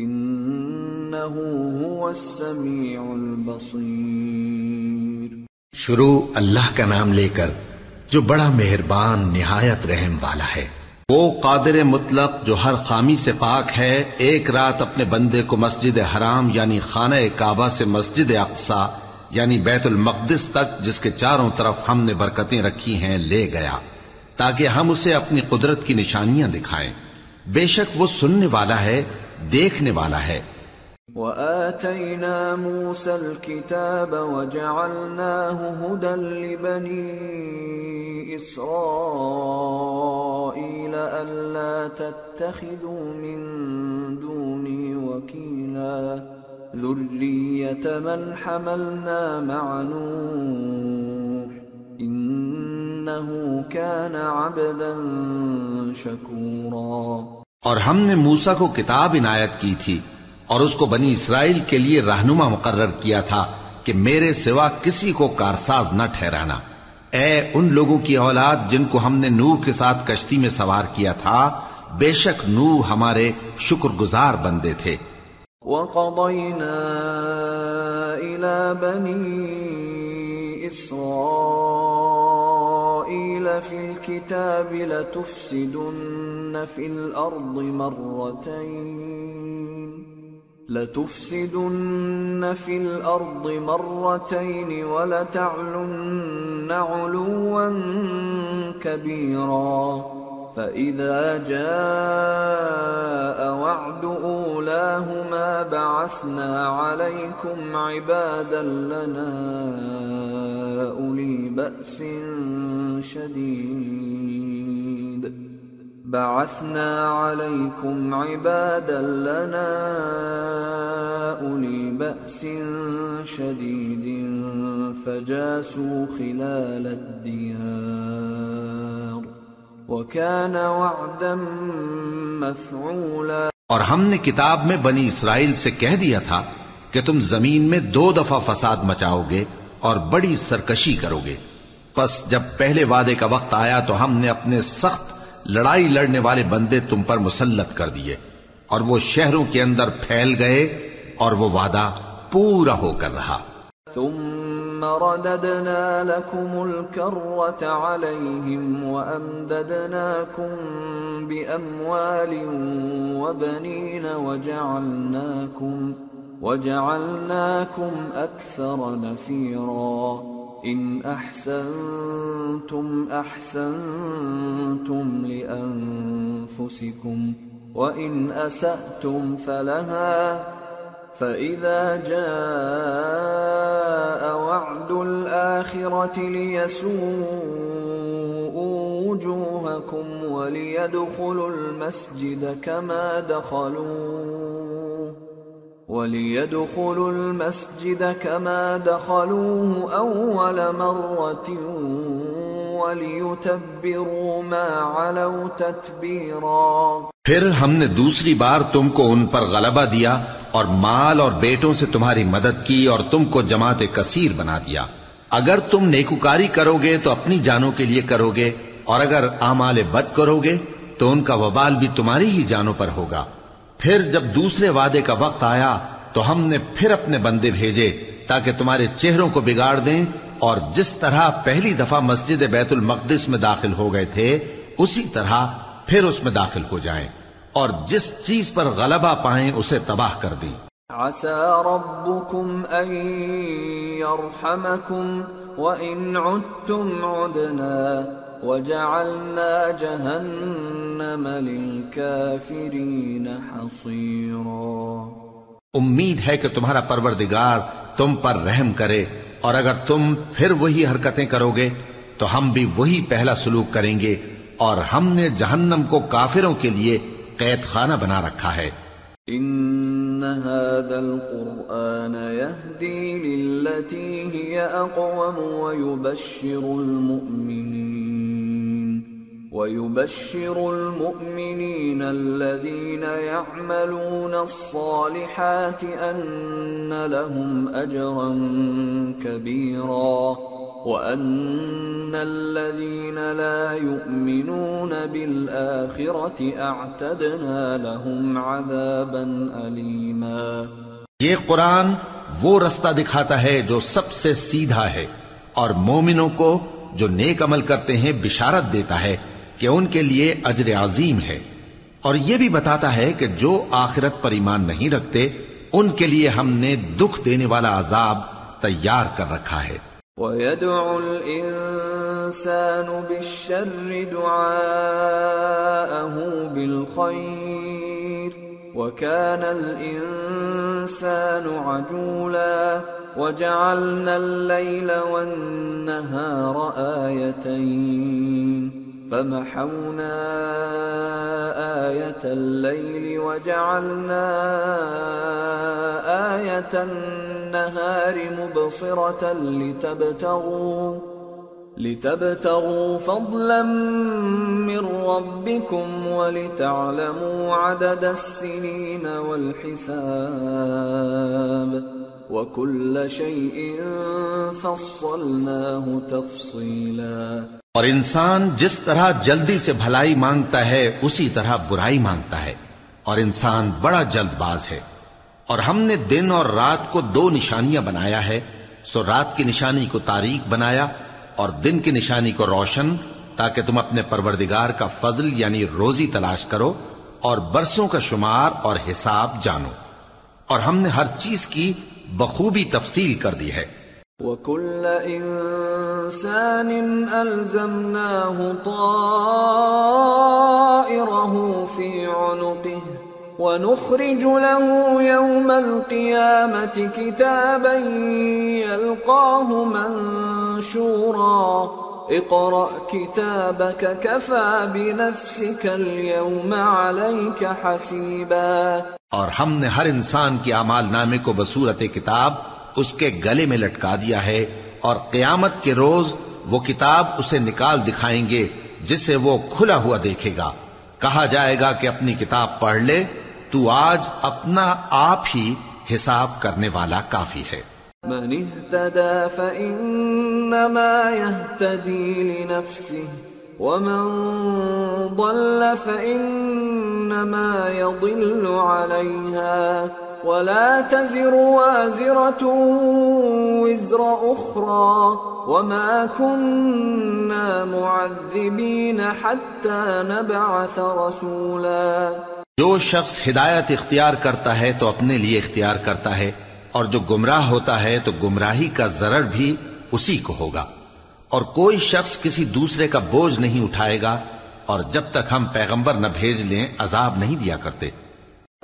إنه هو السميع البصير. شروع اللہ کا نام لے کر جو بڑا مہربان، نہایت رحم والا ہے۔ وہ قادر مطلق جو ہر خامی سے پاک ہے، ایک رات اپنے بندے کو مسجد حرام یعنی خانہ کعبہ سے مسجد اقصا یعنی بیت المقدس تک، جس کے چاروں طرف ہم نے برکتیں رکھی ہیں، لے گیا، تاکہ ہم اسے اپنی قدرت کی نشانیاں دکھائیں۔ بے شک وہ سننے والا ہے، دیکھنے والا ہے۔ وآتينا موسى الكتاب وجعلناه هدى لبني إسرائيل ألا تتخذوا من دوني وكيلا ذرية من حملنا مع نوح۔ إنه كان عبدا اور ہم نے موسا کو کتاب عنایت کی تھی اور اس کو بنی اسرائیل کے لیے رہنما مقرر کیا تھا کہ میرے سوا کسی کو کارساز نہ ٹھہرانا۔ اے ان لوگوں کی اولاد جن کو ہم نے نوح کے ساتھ کشتی میں سوار کیا تھا، بے شک نوح ہمارے شکر گزار بندے تھے۔ وقضينا إلى بني إسرائيل في الكتاب لتفسدن في الأرض مرتين لتفسدن في الأرض مرتين ولتعلن علوا كبيرا فإذا جاء وعد أولاهما بعثنا عليكم عبادا لنا أولي بأس شديد بعثنا عليكم عبادا لنا أولي بأس شديد فجاسوا خلال الديار وكان وعدا مفعولا. اور ہم نے کتاب میں بنی اسرائیل سے کہہ دیا تھا کہ تم زمین میں دو دفعہ فساد مچاؤ گے اور بڑی سرکشی کرو گے۔ پس جب پہلے وعدے کا وقت آیا تو ہم نے اپنے سخت لڑائی لڑنے والے بندے تم پر مسلط کر دیے اور وہ شہروں کے اندر پھیل گئے اور وہ وعدہ پورا ہو کر رہا۔ ثم رددنا لكم الكرة عليهم وأمددناكم بأموال وبنين وجعلناكم وجعلناكم أكثر نفيرا إن أحسنتم أحسنتم لأنفسكم وإن أسأتم فلها فإذا جاء وعد الآخرة ليسوءوا وجوهكم وليدخلوا المسجد كما دخلوه وليدخلوا المسجد كما دخلوه أول مرة وليتبروا ما علوا تتبيرا. پھر ہم نے دوسری بار تم کو ان پر غلبہ دیا اور مال اور بیٹوں سے تمہاری مدد کی اور تم کو جماعت کثیر بنا دیا۔ اگر تم نیکوکاری کرو گے تو اپنی جانوں کے لیے کرو گے اور اگر اعمال بد کرو گے تو ان کا وبال بھی تمہاری ہی جانوں پر ہوگا۔ پھر جب دوسرے وعدے کا وقت آیا تو ہم نے پھر اپنے بندے بھیجے تاکہ تمہارے چہروں کو بگاڑ دیں اور جس طرح پہلی دفعہ مسجد بیت المقدس میں داخل ہو گئے تھے اسی طرح پھر اس میں داخل ہو جائیں اور جس چیز پر غلبہ پائیں اسے تباہ کر دیں۔ عسى ربكم أن يرحمكم وإن عدتم عدنا وجعلنا جهنم للكافرين حصيرا۔ امید ہے کہ تمہارا پروردگار تم پر رحم کرے اور اگر تم پھر وہی حرکتیں کرو گے، تو ہم بھی وہی پہلا سلوک کریں گے اور ہم نے جہنم کو کافروں کے لیے قید خانہ بنا رکھا ہے۔ ان هذا القرآن يهدي للتي هي أقوم ويبشر المؤمنين۔ ويبشر المؤمنين الذين يعملون الصالحات أن لهم أجرا كبيرا وأن الذين لا يؤمنون بالآخرة أعتدنا لهم عذابا أليما یہ قرآن وہ رستہ دکھاتا ہے جو سب سے سیدھا ہے اور مومنوں کو جو نیک عمل کرتے ہیں بشارت دیتا ہے کہ ان کے لیے اجر عظیم ہے۔ اور یہ بھی بتاتا ہے کہ جو آخرت پر ایمان نہیں رکھتے، ان کے لیے ہم نے دکھ دینے والا عذاب تیار کر رکھا ہے۔ ويدعو الإنسان بالشر دعاءه بالخير وكان الإنسان عجولا وجعلنا الليل والنهار آيتين فمحونا آية الليل وجعلنا آية النهار مبصرة لتبتغوا لتبتغوا فضلا من ربكم ولتعلموا عدد السنين والحساب وكل شيء فصلناه تفصيلا اور انسان جس طرح جلدی سے بھلائی مانگتا ہے، اسی طرح برائی مانگتا ہے۔ اور انسان بڑا جلد باز ہے۔ اور ہم نے دن اور رات کو دو نشانیاں بنایا ہے۔ سو رات کی نشانی کو تاریخ بنایا اور دن کی نشانی کو روشن، تاکہ تم اپنے پروردگار کا فضل یعنی روزی تلاش کرو اور برسوں کا شمار اور حساب جانو۔ اور ہم نے ہر چیز کی بخوبی تفصیل کر دی ہے۔ وَكُلَّ إِنسَانٍ أَلْزَمْنَاهُ طَائِرَهُ فِي عُنُقِهِ ونخرج له يوم القيامة كتابا يلقاه منشورا اقرأ كتابك كفى بنفسك اليوم عليك حسيبا اور ہم نے ہر انسان کی اعمال نامے کو بصورت کتاب اس کے گلے میں لٹکا دیا ہے اور قیامت کے روز وہ کتاب اسے نکال دکھائیں گے جسے وہ کھلا ہوا دیکھے گا۔ کہا جائے گا کہ اپنی کتاب پڑھ لے، تو آج اپنا آپ ہی حساب کرنے والا کافی ہے۔ من اهتدى فإنما يهتدي لنفسه، ومن ضل فإنما يضل عليها۔ ولا تزر وازرة وزر أخرى وما كنا معذبين حتى نبعث رسولا. جو شخص ہدایت اختیار کرتا ہے تو اپنے لیے اختیار کرتا ہے، اور جو گمراہ ہوتا ہے تو گمراہی کا ضرر بھی اسی کو ہوگا۔ اور کوئی شخص کسی دوسرے کا بوجھ نہیں اٹھائے گا، اور جب تک ہم پیغمبر نہ بھیج لیں، عذاب نہیں دیا کرتے۔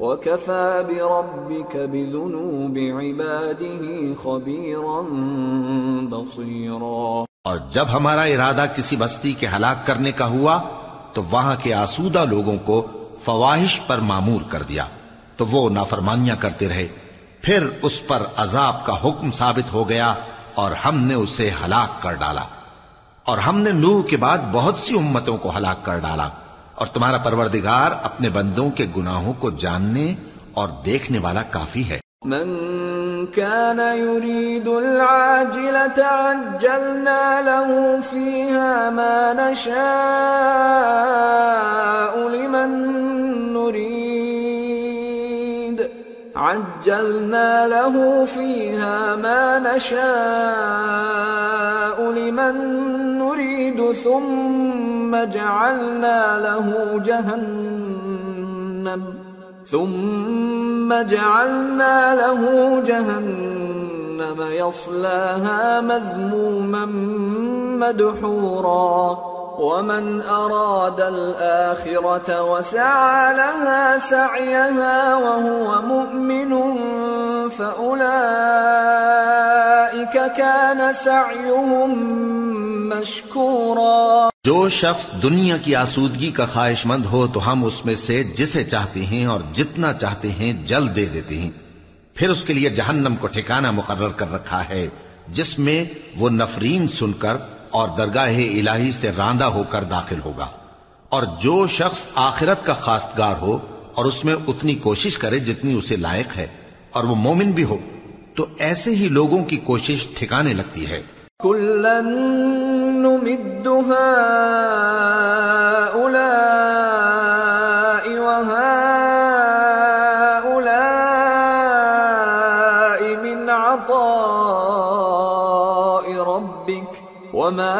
وكفى بربك بذنوب عباده خبيرا بصيرا۔ اور جب ہمارا ارادہ کسی بستی کے ہلاک کرنے کا ہوا، تو وہاں کے آسودہ لوگوں کو فواہش پر معمور کر دیا۔ تو وہ نافرمانیاں کرتے رہے۔ پھر اس پر عذاب کا حکم ثابت ہو گیا اور ہم نے اسے ہلاک کر ڈالا۔ اور ہم نے نوح کے بعد بہت سی امتوں کو ہلاک کر ڈالا۔ اور تمہارا پروردگار اپنے بندوں کے گناہوں کو جاننے اور دیکھنے والا کافی ہے۔ من كان يريد العاجلة عجلنا له فيها ما نشاء لمن عجلنا له فيها ما نشاء لمن نريد، ثم جعلنا له جهنم، ثم جعلنا له جهنم يصلاها مذموما مدحورا ومن أراد الآخرة وسعى لها سعيها وهو مؤمن فأولئك كان سعيهم مشكورا جو شخص دنیا کی آسودگی کا خواہش مند ہو تو ہم اس میں سے جسے چاہتے ہیں اور جتنا چاہتے ہیں جلد دے دیتے ہیں۔ پھر اس کے لیے جہنم کو ٹھکانہ مقرر کر رکھا ہے، جس میں وہ نفرین سن کر اور درگاہ الہی سے راندہ ہو کر داخل ہوگا۔ اور جو شخص آخرت کا خاستگار ہو اور اس میں اتنی کوشش کرے جتنی اسے لائق ہے اور وہ مومن بھی ہو، تو ایسے ہی لوگوں کی کوشش ٹھکانے لگتی ہے۔ کلن نمد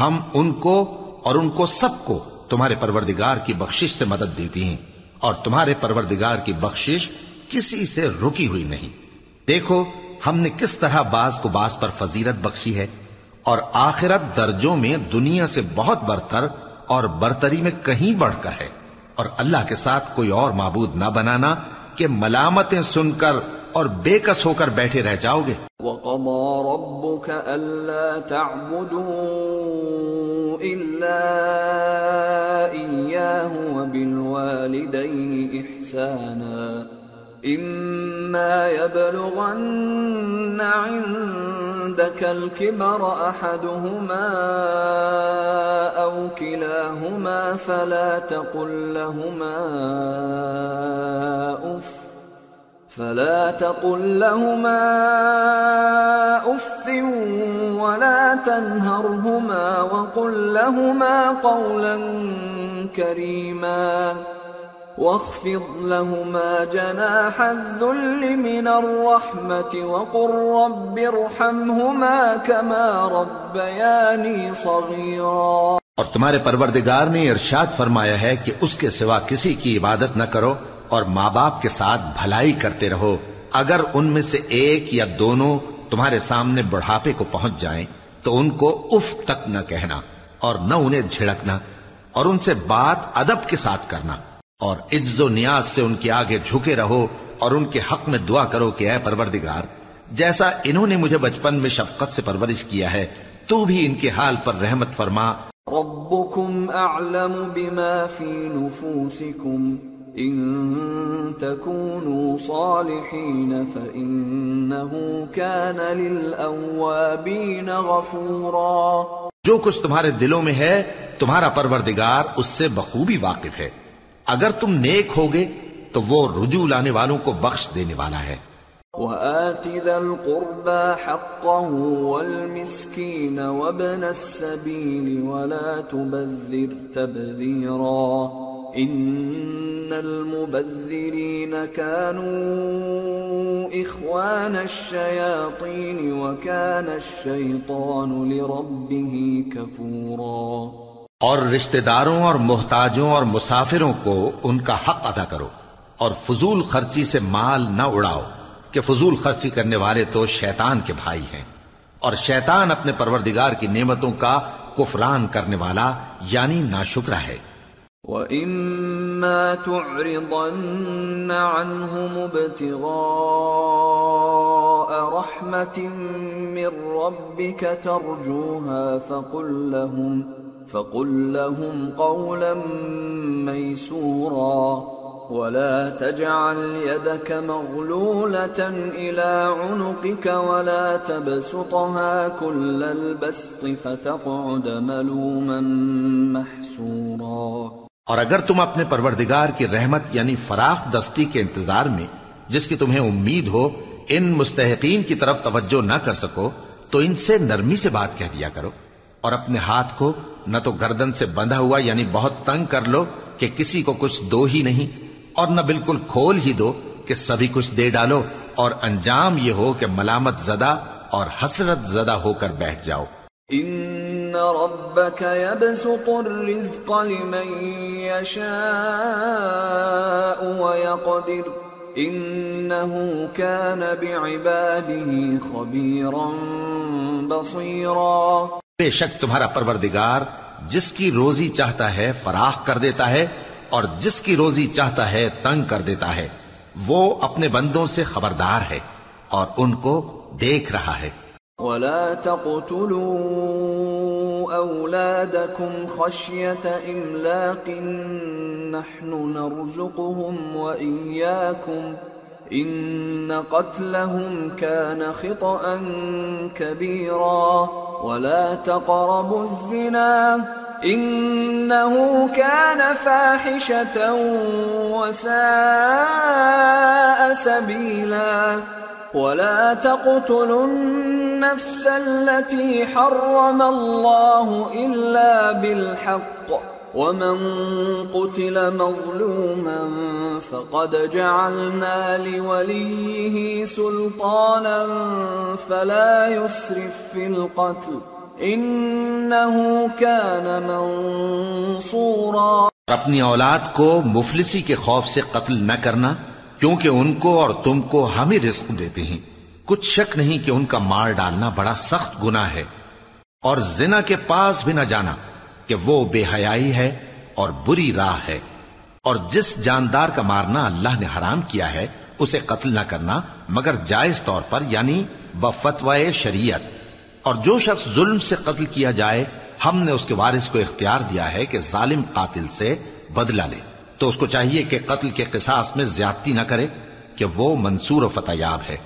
ہم ان کو اور ان کو سب کو تمہارے پروردگار کی بخشش سے مدد دیتی ہیں اور تمہارے پروردگار کی بخشش کسی سے رکی ہوئی نہیں۔ دیکھو، ہم نے کس طرح باز کو باز پر فضیلت بخشی ہے اور آخرت درجوں میں دنیا سے بہت برتر اور برتری میں کہیں بڑھ کر ہے اور اللہ کے ساتھ کوئی اور معبود نہ بنانا کہ ملامتیں سن کر اور بے کس ہو کر بیٹھے رہ جاؤ گے۔ وَقَضَى رَبُّكَ أَلَّا تَعْبُدُوا إِلَّا إِيَّاهُ وَبِالْوَالِدَيْنِ إِحْسَانًا۔ إما يبلغن عندك الكبر أحدهما أو كلاهما فلا تقل لهما فلا تقل لهما اف ولا تنهرهما وقل لهما قولا كريما واخفض لهما جناح الذل من الرحمة وقل رب ارحمهما كما ربياني صغيرا۔ اور تمہارے پروردگار نے ارشاد فرمایا ہے کہ اس کے سوا کسی کی عبادت نہ کرو اور ماں باپ کے ساتھ بھلائی کرتے رہو۔ اگر ان میں سے ایک یا دونوں تمہارے سامنے بڑھاپے کو پہنچ جائیں تو ان کو اف تک نہ کہنا اور نہ انہیں جھڑکنا اور ان سے بات ادب کے ساتھ کرنا۔ اور عز و نیاز سے ان کے آگے جھکے رہو اور ان کے حق میں دعا کرو کہ اے پروردگار جیسا انہوں نے مجھے بچپن میں شفقت سے پرورش کیا ہے تو بھی ان کے حال پر رحمت فرما۔ ربكم أعلم بما في نفوسكم إن تكونوا صالحين فإنه كان للأوابين غفورا۔ جو کچھ تمہارے دلوں میں ہے تمہارا پروردگار اس سے بخوبی واقف ہے۔ اگر تم نیک ہوگے تو وہ رجوع لانے والوں کو بخش دینے والا ہے۔ وآت ذا القربى حقه والمسكين وابن السبيل ولا تبذر تبذيرا إن المبذرين كانوا إخوان الشياطين وكان الشيطان لربه كفورا اور رشتہ داروں اور محتاجوں اور مسافروں کو ان کا حق ادا کرو اور فضول خرچی سے مال نہ اڑاؤ کہ فضول خرچی کرنے والے تو شیطان کے بھائی ہیں اور شیطان اپنے پروردگار کی نعمتوں کا کفران کرنے والا یعنی ناشکرا ہے۔ وَإِمَّا تُعْرِضَنَّ عَنْهُمُ ابْتِغَاءَ رَحْمَةٍ مِّن رَّبِّكَ تَرْجُوهَا فَقُل لَّهُمْ فَقُل لَّهُمْ قَوْلًا مَّيْسُورًا ولا تجعل يدك مغلولة إلى عنقك ولا تبسطها كل البسط فتقعد ملوما محسورا اور اگر تم اپنے پروردگار کی رحمت یعنی فراخ دستی کے انتظار میں، جس کی تمہیں امید ہو، ان مستحقین کی طرف توجہ نہ کر سکو، تو ان سے نرمی سے بات کہہ دیا کرو اور اپنے ہاتھ کو نہ تو گردن سے بندھا ہوا یعنی بہت تنگ کر لو کہ کسی کو کچھ دو ہی نہیں اور نہ بالکل کھول ہی دو کہ سبھی کچھ دے ڈالو اور انجام یہ ہو کہ ملامت زدہ اور حسرت زدہ ہو کر بیٹھ جاؤ۔ ان ربك يبسط الرزق لمن يشاء ويقدر انه كان بعباده خبيرا بصيرا بے شک تمہارا پروردگار جس کی روزی چاہتا ہے فراخ کر دیتا ہے اور جس کی روزی چاہتا ہے تنگ کر دیتا ہے، وہ اپنے بندوں سے خبردار ہے اور ان کو دیکھ رہا ہے۔ ولا تقتلوا اولادكم خشيه املاق نحن نرزقهم واياكم ان قتلهم كان خطا كبيرا ولا تقربوا الزنا انه كان فاحشه وساء سبيلا ولا تقتلوا النفس التي حرم الله الا بالحق ومن قتل مظلوما فقد جعلنا لوليه سلطانا فلا يسرف في القتل انه كان منصورا اپنی اولاد کو مفلسی کے خوف سے قتل نہ کرنا، کیونکہ ان کو اور تم کو ہم ہی رزق دیتے ہیں۔ کچھ شک نہیں کہ ان کا مار ڈالنا بڑا سخت گناہ ہے۔ اور زنا کے پاس بھی نہ جانا۔ کہ وہ بے حیائی ہے اور بری راہ ہے۔ اور جس جاندار کا مارنا اللہ نے حرام کیا ہے، اسے قتل نہ کرنا، مگر جائز طور پر یعنی بفتوائے شریعت۔ اور جو شخص ظلم سے قتل کیا جائے، ہم نے اس کے وارث کو اختیار دیا ہے کہ ظالم قاتل سے بدلہ لے۔ تو اس کو چاہیے کہ قتل کے قصاص میں زیادتی نہ کرے، کہ وہ منصور و فتح یاب ہے۔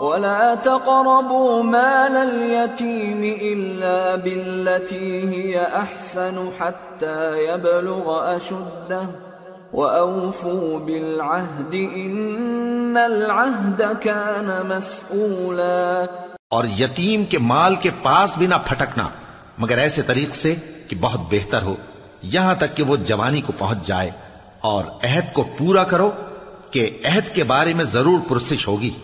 ولا تقربوا مال اليتيم إلا بالتي هي أحسن حتى يبلغ أشده وأوفوا بالعهد إن العهد كان مسؤولا اور یتیم کے مال کے پاس بھی نہ پھٹکنا، مگر ایسے طریق سے کہ بہت بہتر ہو، یہاں تک کہ وہ جوانی کو پہنچ جائے اور عہد کو پورا کرو کہ عہد کے بارے میں ضرور پرسش ہوگی۔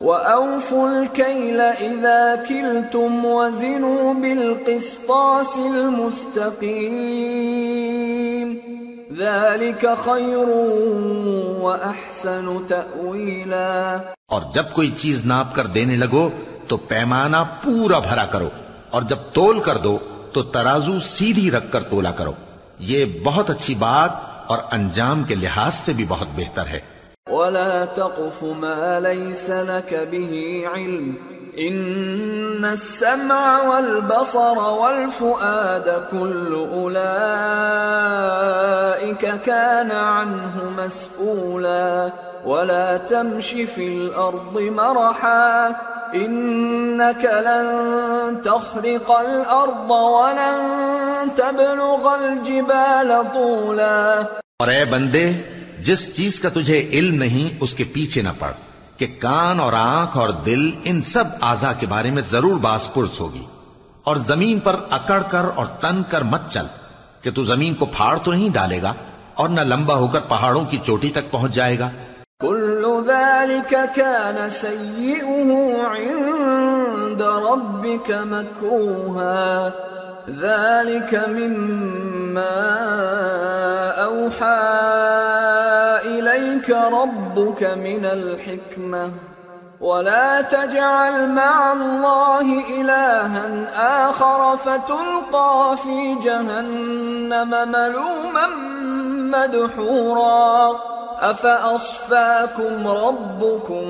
وَأَوْفُوا الْكَيْلَ إِذَا كِلْتُمْ وَزِنُوا بِالْقِسْطَاسِ الْمُسْتَقِيمِ ذَلِكَ خَيْرٌ وَأَحْسَنُ تَأْوِيلًا اور جب کوئی چیز ناپ کر دینے لگو تو پیمانہ پورا بھرا کرو اور جب تول کر دو تو ترازو سیدھی رکھ کر تولا کرو۔ یہ بہت اچھی بات اور انجام کے لحاظ سے بھی بہت بہتر ہے۔ ولا تقف ما ليس لك به علم ان السمع والبصر والفؤاد كل اولئك كان عنه مسؤولا ولا تمش في الارض مرحا انك لن تخرق الارض ولن تبلغ الجبال طولا اور اے بندے جس چیز کا تجھے علم نہیں، اس کے پیچھے نہ پڑ، کہ کان اور آنکھ اور دل ان سب آزا کے بارے میں ضرور باس پرس ہوگی۔ اور زمین پر اکڑ کر اور تن کر مت چل، کہ تو زمین کو پھاڑ تو نہیں ڈالے گا اور نہ لمبا ہو کر پہاڑوں کی چوٹی تک پہنچ جائے گا۔ كل ذلك كان سيئه عند ربك مكروها ذلك مما أوحى ربك من الحكمة ولا تجعل مع الله إلها آخر فتلقى في جهنم ملوما مدحورا أفأصفاكم ربكم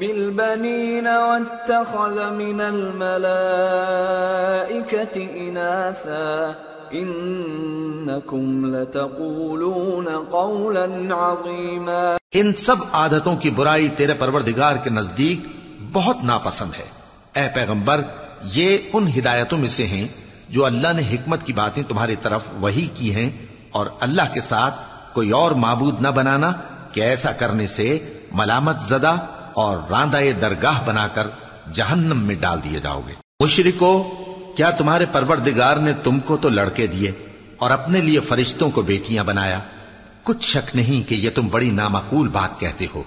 بالبنين واتخذ من الملائكة إناثا إنكم لتقولون قولا عظيما ان سب عادتوں کی برائی تیرے پروردگار کے نزدیک بہت ناپسند ہے۔ اے پیغمبر یہ ان ہدایتوں میں سے ہیں جو اللہ نے حکمت کی باتیں تمہاری طرف وہی کی ہیں اور اللہ کے ساتھ کوئی اور معبود نہ بنانا کہ ایسا کرنے سے ملامت زدہ اور راندہ درگاہ بنا کر جہنم میں ڈال دیے جاؤ گے۔ مشرکو کیا تمہارے پروردگار نے تم کو تو لڑکے دیے اور اپنے لیے فرشتوں کو بیٹیاں بنایا؟ کچھ شک نہیں کہ یہ تم بڑی نامعقول بات کہتے ہو۔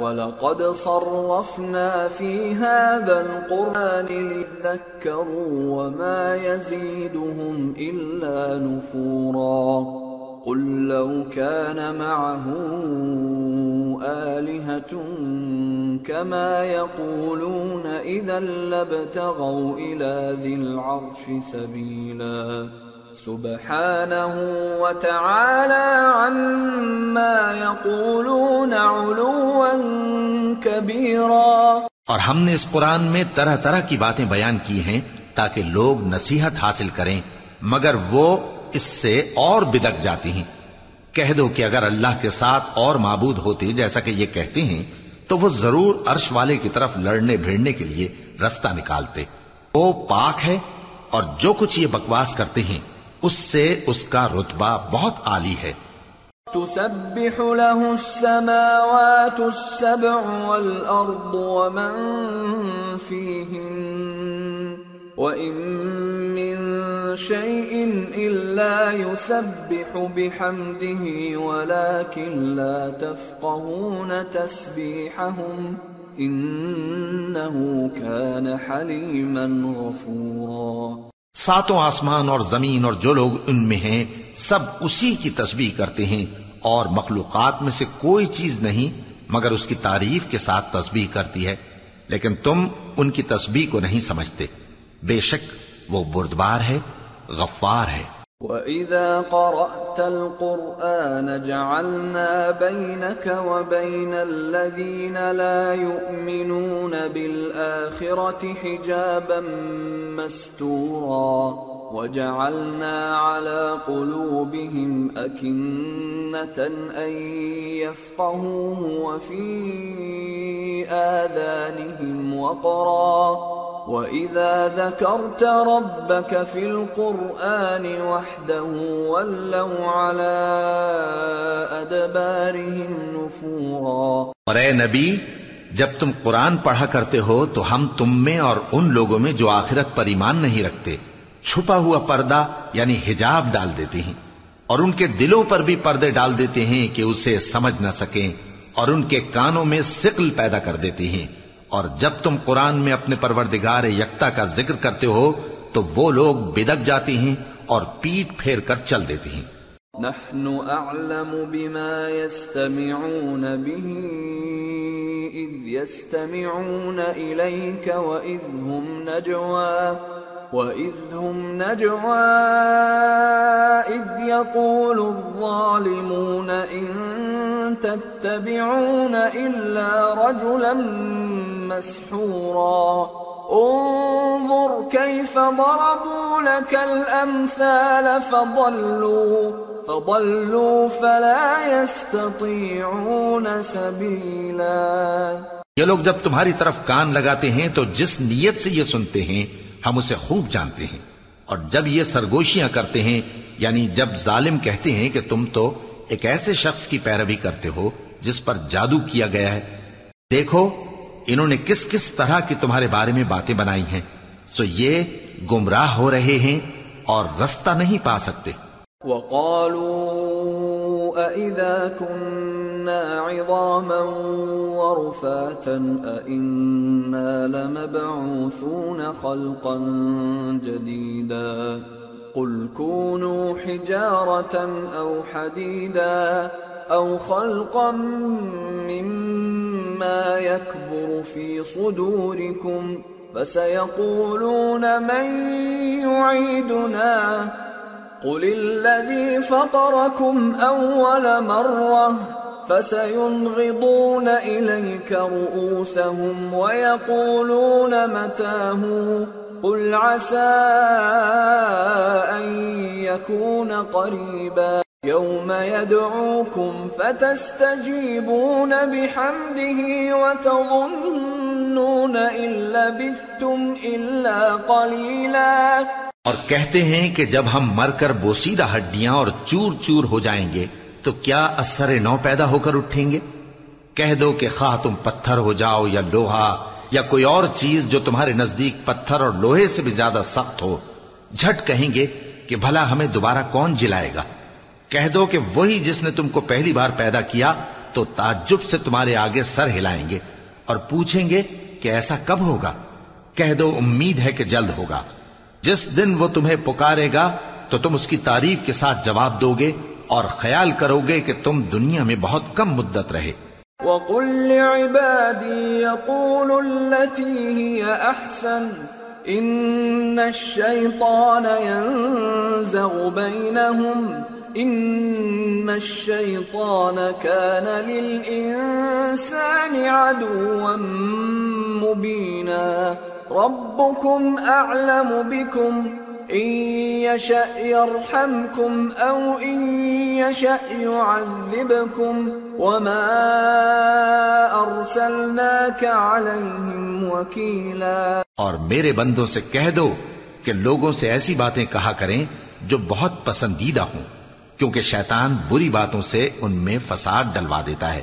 وَلَقَدْ صَرَّفْنَا فِي هَذَا الْقُرْآنِ لِلذَّكَّرُوا وَمَا يَزِيدُهُمْ إِلَّا نُفُورًا قل لو كان معه آلهة كما يقولون إذا لابتغوا إلى ذي العرش سبيلا سبحانه وتعالى عما يقولون علوا كبيرا اور ہم نے اس قرآن میں طرح طرح کی باتیں بیان کی ہیں تاکہ لوگ نصیحت حاصل کریں، مگر وہ اس سے اور بدک جاتی ہیں۔ کہہ دو کہ اگر اللہ کے ساتھ اور معبود ہوتے جیسا کہ یہ کہتے ہیں تو وہ ضرور عرش والے کی طرف لڑنے بھیڑنے کے لیے رستہ نکالتے۔ وہ پاک ہے اور جو کچھ یہ بکواس کرتے ہیں، اس سے اس کا رتبہ بہت عالی ہے۔ تسبح له السماوات السبع والأرض ومن فيهن۔ وَإِن مِّن شَيْءٍ إِلَّا يُسَبِّحُ بِحَمْدِهِ وَلَكِن لَّا تَفْقَهُونَ تَسْبِيحَهُمْ إِنَّهُ كَانَ حَلِيمًا غَفُورًا ساتوں آسمان اور زمین اور جو لوگ ان میں ہیں، سب اسی کی تسبیح کرتے ہیں اور مخلوقات میں سے کوئی چیز نہیں، مگر اس کی تعریف کے ساتھ تسبیح کرتی ہے، لیکن تم ان کی تسبیح کو نہیں سمجھتے۔ بے شک وہ بردبار ہے، غفار ہے۔ وَإِذَا قَرَأْتَ الْقُرْآنَ جَعَلْنَا بَيْنَكَ وَبَيْنَ الَّذِينَ لَا يُؤْمِنُونَ بِالْآخِرَةِ حِجَابًا مَسْتُورًا۔ وجعلنا على قلوبهم أكنة أن يفقهوه وفي آذانهم وقرا. وَإِذَا ذَكَرْتَ رَبَّكَ فِي الْقُرْآنِ وَحْدَهُ وَلَّوْ عَلَىٰ أَدْبَارِهِمْ نُفُورًا. اور اے نبی، جب تم قرآن پڑھا کرتے ہو تو ہم تم میں اور ان لوگوں میں جو آخرت پر ایمان نہیں رکھتے چھپا ہوا پردہ یعنی حجاب ڈال دیتے ہیں اور ان کے دلوں پر بھی پردے ڈال دیتے ہیں کہ اسے سمجھ نہ سکیں اور ان کے کانوں میں سقل پیدا کر دیتے ہیں اور جب تم قرآن میں اپنے پروردگار یکتا کا ذکر کرتے ہو تو وہ لوگ بدک جاتے ہیں اور پیٹ پھیر کر چل دیتے ہیں۔ نحن اعلم بما يستمعون به اذ يستمعون اليك واذ هم نجوا۔ وَإِذْ هُمْ نَجْوَى إِذْ يَقُولُ الظَّالِمُونَ إِن تَتَّبِعُونَ إِلَّا رَجُلًا مَسْحُورًا انظر كيف ضربوا لك الأمثال فضلوا فضلوا فلا يستطيعون سبيلا یہ لوگ جب تمہاری طرف کان لگاتے ہیں تو جس نیت سے یہ سنتے ہیں ہم اسے خوب جانتے ہیں۔ اور جب یہ سرگوشیاں کرتے ہیں یعنی جب ظالم کہتے ہیں کہ تم تو ایک ایسے شخص کی پیروی کرتے ہو جس پر جادو کیا گیا ہے، دیکھو، انہوں نے کس کس طرح کی تمہارے بارے میں باتیں بنائی ہیں۔ سو یہ گمراہ ہو رہے ہیں اور رستہ نہیں پا سکتے۔ وقالوا أئذا كنا عظاما ورفاتا أئنا لمبعوثون خلقا جديدا قل كونوا حجارة أو حديدا أو خلقا مما يكبر في صدوركم فسيقولون من يعيدنا قل الذي فطركم أول مرة فسينغضون إليك رؤوسهم ويقولون متاه؟ قل عسى أن يكون قريبا. يوم يدعوكم فتستجيبون بحمده وتظنون إن لبثتم إلا قليلا. اور کہتے ہیں کہ جب ہم مر کر بوسیدہ ہڈیاں اور چور چور ہو جائیں گے تو کیا اثر نو پیدا ہو کر اٹھیں گے؟ کہہ دو کہ خواہ تم پتھر ہو جاؤ یا لوہا یا کوئی اور چیز جو تمہارے نزدیک پتھر اور لوہے سے بھی زیادہ سخت ہو، جھٹ کہیں گے کہ بھلا ہمیں دوبارہ کون جلائے گا؟ کہہ دو کہ وہی جس نے تم کو پہلی بار پیدا کیا تو تعجب سے تمہارے آگے سر ہلائیں گے اور پوچھیں گے کہ ایسا کب ہوگا؟ کہہ دو امید ہے کہ جلد ہوگا۔ جس دن وہ تمہیں پکارے گا تو تم اس کی تعریف کے ساتھ جواب دو گے اور خیال کرو گے کہ تم دنیا میں بہت کم مدت رہے۔ وَقُلْ لِعِبَادِي يَقُولُ الَّتِي هِيَ أَحْسَنُ، إِنَّ الشَّيْطَانَ يَنزَغُ بَيْنَهُمْ، إِنَّ الشَّيْطَانَ كَانَ لِلْإِنسَانِ عَدُوًّا مُبِينًا۔ ربكم اعلم بكم ان يشأ يرحمكم او ان يشأ يعذبكم وما ارسلناك عليهم وكيلا اور میرے بندوں سے کہہ دو کہ لوگوں سے ایسی باتیں کہا کریں جو بہت پسندیدہ ہوں، کیونکہ شیطان بری باتوں سے ان میں فساد ڈلوا دیتا ہے۔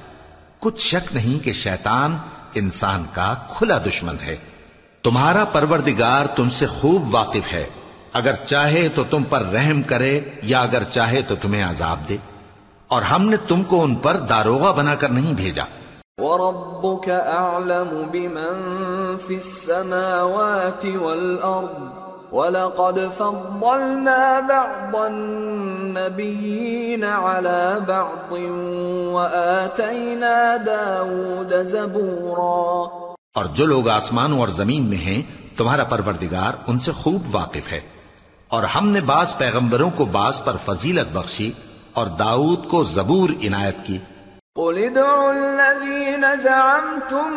کچھ شک نہیں کہ شیطان انسان کا کھلا دشمن ہے۔ تمہارا پروردگار تم سے خوب واقف ہے۔ اگر چاہے تو تم پر رحم کرے یا اگر چاہے تو تمہیں عذاب دے۔ اور ہم نے تم کو ان پر داروغہ بنا کر نہیں بھیجا۔ وربك اعلم بمن في السماوات والارض ولقد فضلنا بعض النبيين على بعض وآتينا داود زبورا۔ اور جو لوگ آسمانوں اور زمین میں ہیں تمہارا پروردگار ان سے خوب واقف ہے۔ اور ہم نے بعض پیغمبروں کو بعض پر فضیلت بخشی اور داؤد کو زبور عنایت کی۔ قل ادعوا الذين زعمتم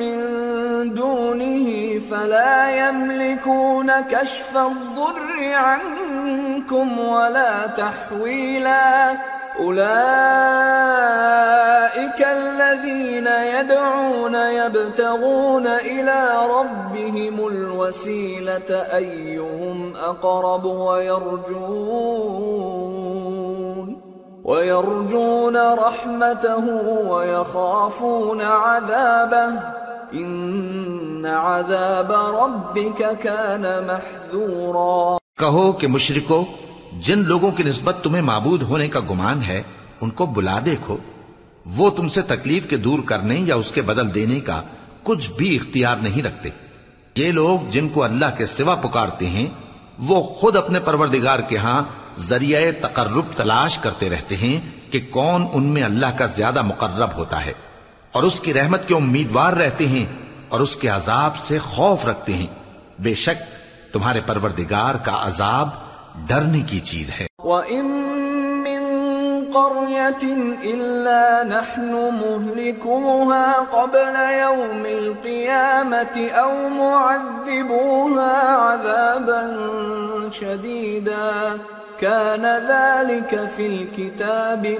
من دونه فلا يملكون كشف الضر عنكم ولا تحويلا أولئك الذين يدعون يبتغون إلى ربهم الوسيلة أيهم أقرب ويرجون ويرجون رحمته ويخافون عذابه إن عذاب ربك كان محذورا کہو کہ مشرکو جن لوگوں کی نسبت تمہیں معبود ہونے کا گمان ہے، ان کو بلا دیکھو۔ وہ تم سے تکلیف کے دور کرنے یا اس کے بدل دینے کا کچھ بھی اختیار نہیں رکھتے۔ یہ لوگ جن کو اللہ کے سوا پکارتے ہیں، وہ خود اپنے پروردگار کے ہاں ذریعہ تقرب تلاش کرتے رہتے ہیں کہ کون ان میں اللہ کا زیادہ مقرب ہوتا ہے۔ اور اس کی رحمت کے امیدوار رہتے ہیں اور اس کے عذاب سے خوف رکھتے ہیں۔ بے شک تمہارے پروردگار کا عذاب ڈرنے کی چیز ہے۔ وَإِن مِّن قَرْيَةٍ إِلَّا نَحْنُ مُهْلِكُوهَا قَبْلَ يَوْمِ الْقِيَامَةِ أَوْ مُعَذِّبُوهَا عَذَابًا شَدِيدًا كَانَ ذَلِكَ فِي الْكِتَابِ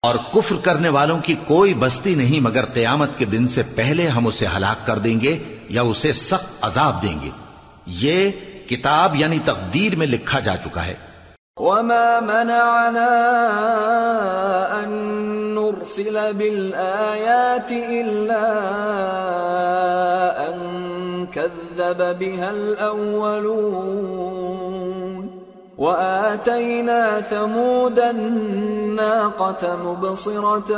اور کفر کرنے والوں کی کوئی بستی نہیں مگر قیامت کے دن سے پہلے ہم اسے ہلاک کر دیں گے یا اسے سخت عذاب دیں گے۔ یہ کتاب یعنی تقدیر میں لکھا جا چکا ہے۔ وما منعنا ان نرسل بالآيات الا ان كذب بها الاولون وآتينا ثمود الناقة مبصرة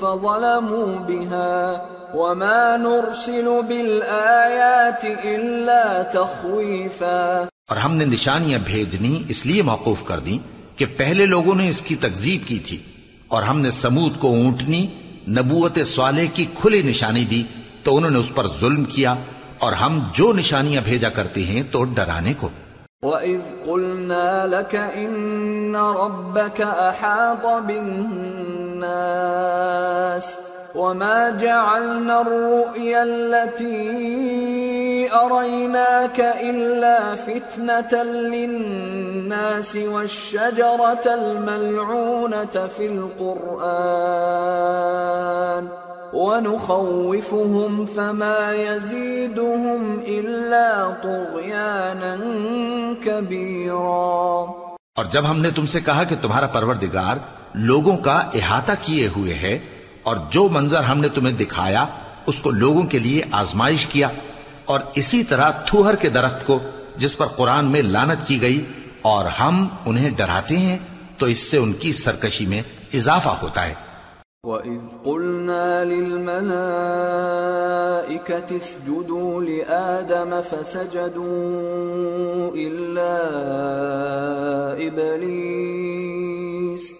فظلموا بها وما نرسل بالآيات إلا تخويفا اور ہم نے نشانیاں بھیجنی اس لیے موقوف کر دیں کہ پہلے لوگوں نے اس کی تکزیب کی تھی اور ہم نے سمود کو اونٹنی نبوت سوالے کی کھلی نشانی دی تو انہوں نے اس پر ظلم کیا اور ہم جو نشانیاں بھیجا کرتے ہیں تو ڈرانے کو۔ وَإِذْ قُلْنَا لَكَ إِنَّ رَبَّكَ أَحَاطَ بِالنَّاسِ وما جعلنا الرؤيا التي أريناك إلا فتنة للناس والشجرة الملعونة في القرآن ونخوفهم فما يزيدهم إلا طغيانا كبيرا اور جب ہم نے تم سے کہا کہ تمہارا پروردگار لوگوں کا احاطہ کیے ہوئے ہے اور جو منظر ہم نے تمہیں دکھایا، اس کو لوگوں کے لیے آزمائش کیا اور اسی طرح تھوہر کے درخت کو جس پر قرآن میں لانت کی گئی اور ہم انہیں ڈراتے ہیں، تو اس سے ان کی سرکشی میں اضافہ ہوتا ہے۔ وَإِذْ قُلْنَا لِلْمَلَائِكَةِ اسْجُدُوا لِآدَمَ فَسَجَدُوا إِلَّا إِبْلِيسَ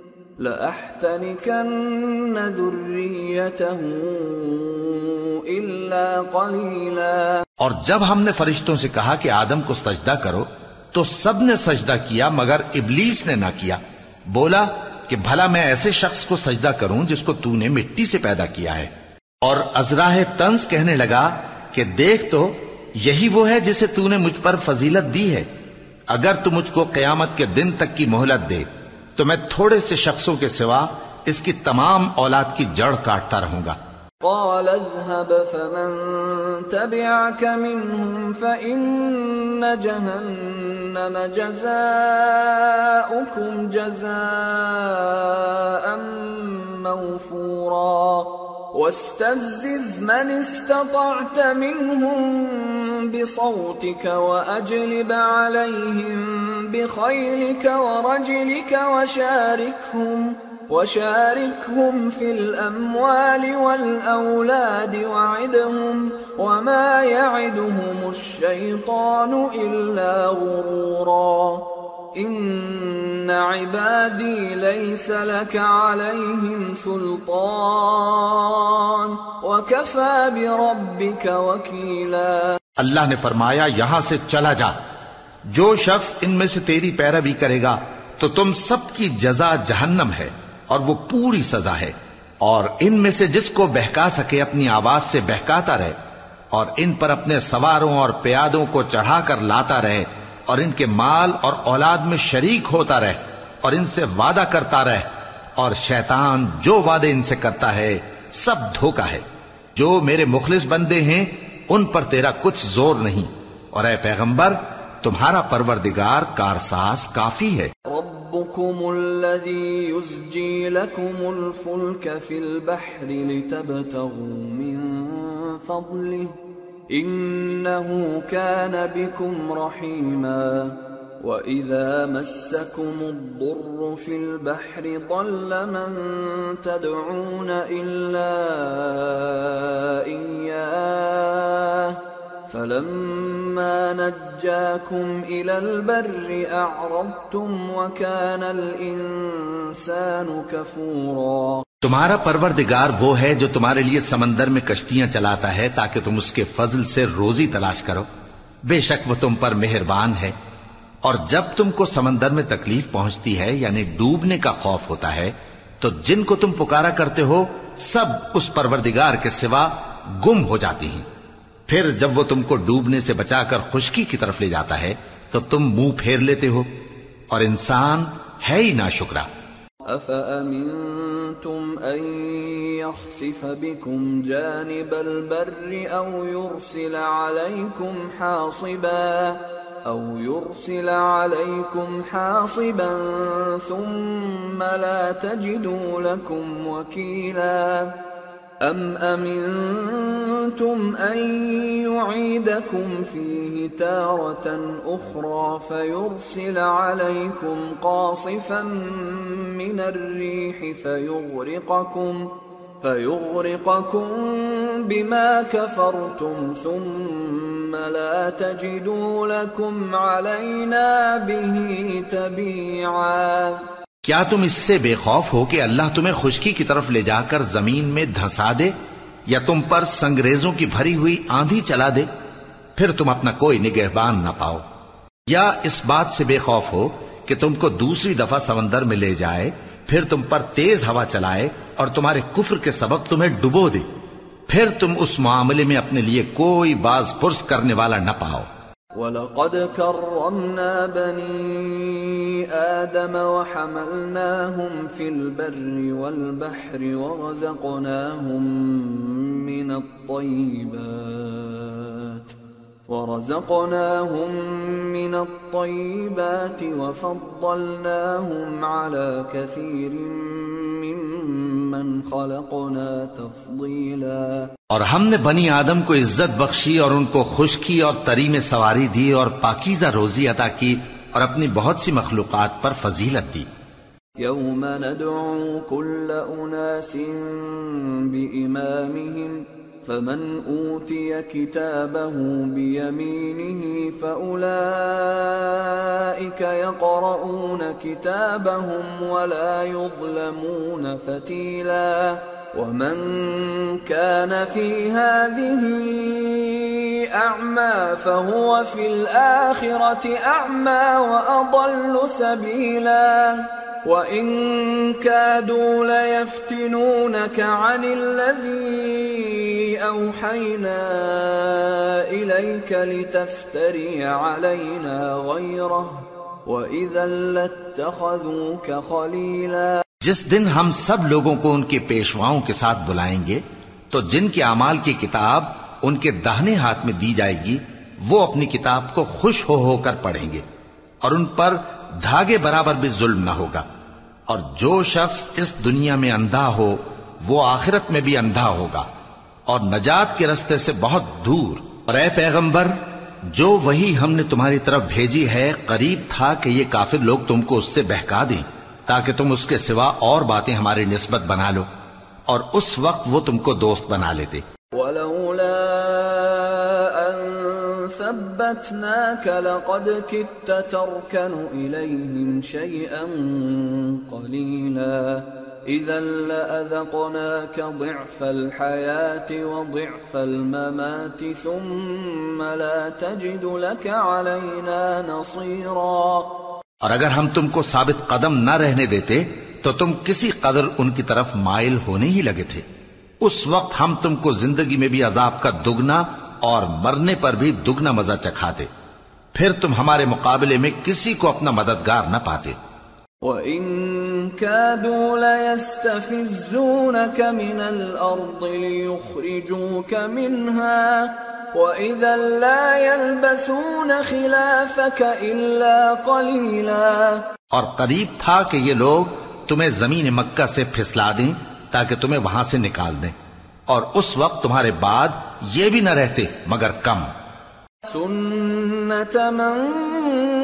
لأحتنكن ذريته إلا قليلا۔ اور جب ہم نے فرشتوں سے کہا کہ آدم کو سجدہ کرو، تو سب نے سجدہ کیا مگر ابلیس نے نہ کیا۔ بولا کہ بھلا میں ایسے شخص کو سجدہ کروں جس کو تو نے مٹی سے پیدا کیا ہے۔ اور ازراہ تنز کہنے لگا کہ دیکھ تو، یہی وہ ہے جسے تو نے مجھ پر فضیلت دی ہے۔ اگر تو مجھ کو قیامت کے دن تک کی مہلت دے۔ تو میں تھوڑے سے شخصوں کے سوا اس کی تمام اولاد کی جڑ کاٹتا رہوں گا۔ قال اذهب فمن تبعك منهم فإن جهنم جزاؤكم جزاء موفورا۔ واستفزز من استطعت منهم بصوتك وأجلب عليهم بخيلك ورجلك وشاركهم وشاركهم في الأموال والأولاد وعدهم وما يعدهم الشيطان إلا غرورا إن عبادي ليس لك عليهم سلطان وكفى بربك وكيلا اللہ نے فرمایا، یہاں سے چلا جا۔ جو شخص ان میں سے تیری پیروی کرے گا، تو تم سب کی جزا جہنم ہے اور وہ پوری سزا ہے۔ اور ان میں سے جس کو بہکا سکے، اپنی آواز سے بہکاتا رہے۔ اور ان پر اپنے سواروں اور پیادوں کو چڑھا کر لاتا رہے۔ اور ان کے مال اور اولاد میں شریک ہوتا رہے اور ان سے وعدہ کرتا رہے اور شیطان جو وعدے ان سے کرتا ہے سب دھوکا ہے۔ جو میرے مخلص بندے ہیں، ان پر تیرا کچھ زور نہیں۔ اور اے پیغمبر، تمہارا پروردگار کارساز کافی ہے۔ ربكم الذي يزجي لكم الفلك في البحر لتبتغوا من فضله إنه كان بكم رحيما وإذا مسكم الضر في البحر ضل من تدعون إلا إياه فلما نجاكم الى البر اعرضتم وكان الانسان كفورا تمہارا پروردگار وہ ہے جو تمہارے لیے سمندر میں کشتیاں چلاتا ہے تاکہ تم اس کے فضل سے روزی تلاش کرو۔ بے شک وہ تم پر مہربان ہے۔ اور جب تم کو سمندر میں تکلیف پہنچتی ہے یعنی ڈوبنے کا خوف ہوتا ہے، تو جن کو تم پکارا کرتے ہو، سب اس پروردگار کے سوا گم ہو جاتی ہیں۔ پھر جب وہ تم کو ڈوبنے سے بچا کر خشکی کی طرف لے جاتا ہے، تو تم منہ پھیر لیتے ہو۔ اور انسان ہے ہی نا شکرا أَفَأَمِنْتُمْ أَن يَخْسِفَ بِكُمْ جَانِبَ الْبَرِّ أَوْ يُرْسِلَ عَلَيْكُمْ حَاصِبًا أَوْ يُرْسِلَ عَلَيْكُمْ حَاصِبًا ثُمَّ لَا تَجِدُوا لَكُمْ وَكِيلًا ام امنتم ان يعيدكم فيه تارة اخرى فيرسل عليكم قاصفا من الريح فيغرقكم فيغرقكم بما كفرتم ثم لا تجدوا لكم علينا به تبيعا کیا تم اس سے بے خوف ہو کہ اللہ تمہیں خشکی کی طرف لے جا کر زمین میں دھسا دے یا تم پر سنگریزوں کی بھری ہوئی آندھی چلا دے؟ پھر تم اپنا کوئی نگہبان نہ پاؤ۔ یا اس بات سے بے خوف ہو کہ تم کو دوسری دفعہ سمندر میں لے جائے، پھر تم پر تیز ہوا چلائے اور تمہارے کفر کے سبب تمہیں ڈبو دے۔ پھر تم اس معاملے میں اپنے لیے کوئی باز پرس کرنے والا نہ پاؤ۔ وَلَقَدْ كَرَّمْنَا بَنِي آدَمَ وَحَمَلْنَاهُمْ فِي الْبَرِّ وَالْبَحْرِ وَرَزَقْنَاهُمْ مِنَ الطَّيِّبَاتِ ورزقناهم من الطيبات وفضلناهم على كثير ممن خلقنا تفضيلا اور ہم نے بنی آدم کو عزت بخشی اور ان کو خشکی اور تری میں سواری دی اور پاکیزہ روزی عطا کی اور اپنی بہت سی مخلوقات پر فضیلت دی۔ يوم ندعو كل أناس بإمامهم فمن أوتي كتابه بيمينه فأولئك يقرؤون كتابهم ولا يظلمون فتيلا ومن كان في هذه أعمى فهو في الآخرة أعمى وأضل سبيلا وَإِن كَادُوا لَيَفْتِنُونَكَ عَنِ الَّذِي أَوْحَيْنَا إِلَيْكَ لِتَفْتَرِيَ عَلَيْنَا غَيْرَهُ وَإِذًا لَاتَّخَذُوكَ خَلِيلًا جس دن ہم سب لوگوں کو ان کے پیشواؤں کے ساتھ بلائیں گے، تو جن کے اعمال کی کتاب ان کے دہنے ہاتھ میں دی جائے گی، وہ اپنی کتاب کو خوش ہو ہو کر پڑھیں گے اور ان پر دھاگے برابر بھی ظلم نہ ہوگا۔ اور جو شخص اس دنیا میں اندھا ہو، وہ آخرت میں بھی اندھا ہوگا۔ اور نجات کے رستے سے بہت دور۔ اور اے پیغمبر، جو وہی ہم نے تمہاری طرف بھیجی ہے، قریب تھا کہ یہ کافر لوگ تم کو اس سے بہکا دیں، تاکہ تم اس کے سوا اور باتیں ہماری نسبت بنا لو۔ اور اس وقت وہ تم کو دوست بنا لیتے۔ ثبتناك لقد كدت تركن إليهم شيئا قليلا إذا لأذقناك ضعف الحياة وضعف الممات ثم لا تجد لك علينا نصيرا اور اگر ہم تم کو ثابت قدم نہ رہنے دیتے تو تم کسی قدر ان کی طرف مائل ہونے ہی لگے تھے۔ اس وقت ہم تم کو زندگی میں بھی عذاب کا دگنا اور مرنے پر بھی دگنا مزہ چکھاتے۔ پھر تم ہمارے مقابلے میں کسی کو اپنا مددگار نہ پاتے۔ وَإِن كَادُوا لَيَسْتَفِزُّونَكَ مِنَ الْأَرْضِ لِيُخْرِجُوكَ مِنْهَا وَإِذًا لَا يَلْبَثُونَ خِلَافَكَ إِلَّا قَلِيلًا۔ اور قریب تھا کہ یہ لوگ تمہیں زمین مکہ سے پھسلا دیں تاکہ تمہیں وہاں سے نکال دیں۔ اور اس وقت تمہارے بعد یہ بھی نہ رہتے مگر کم۔ سنت من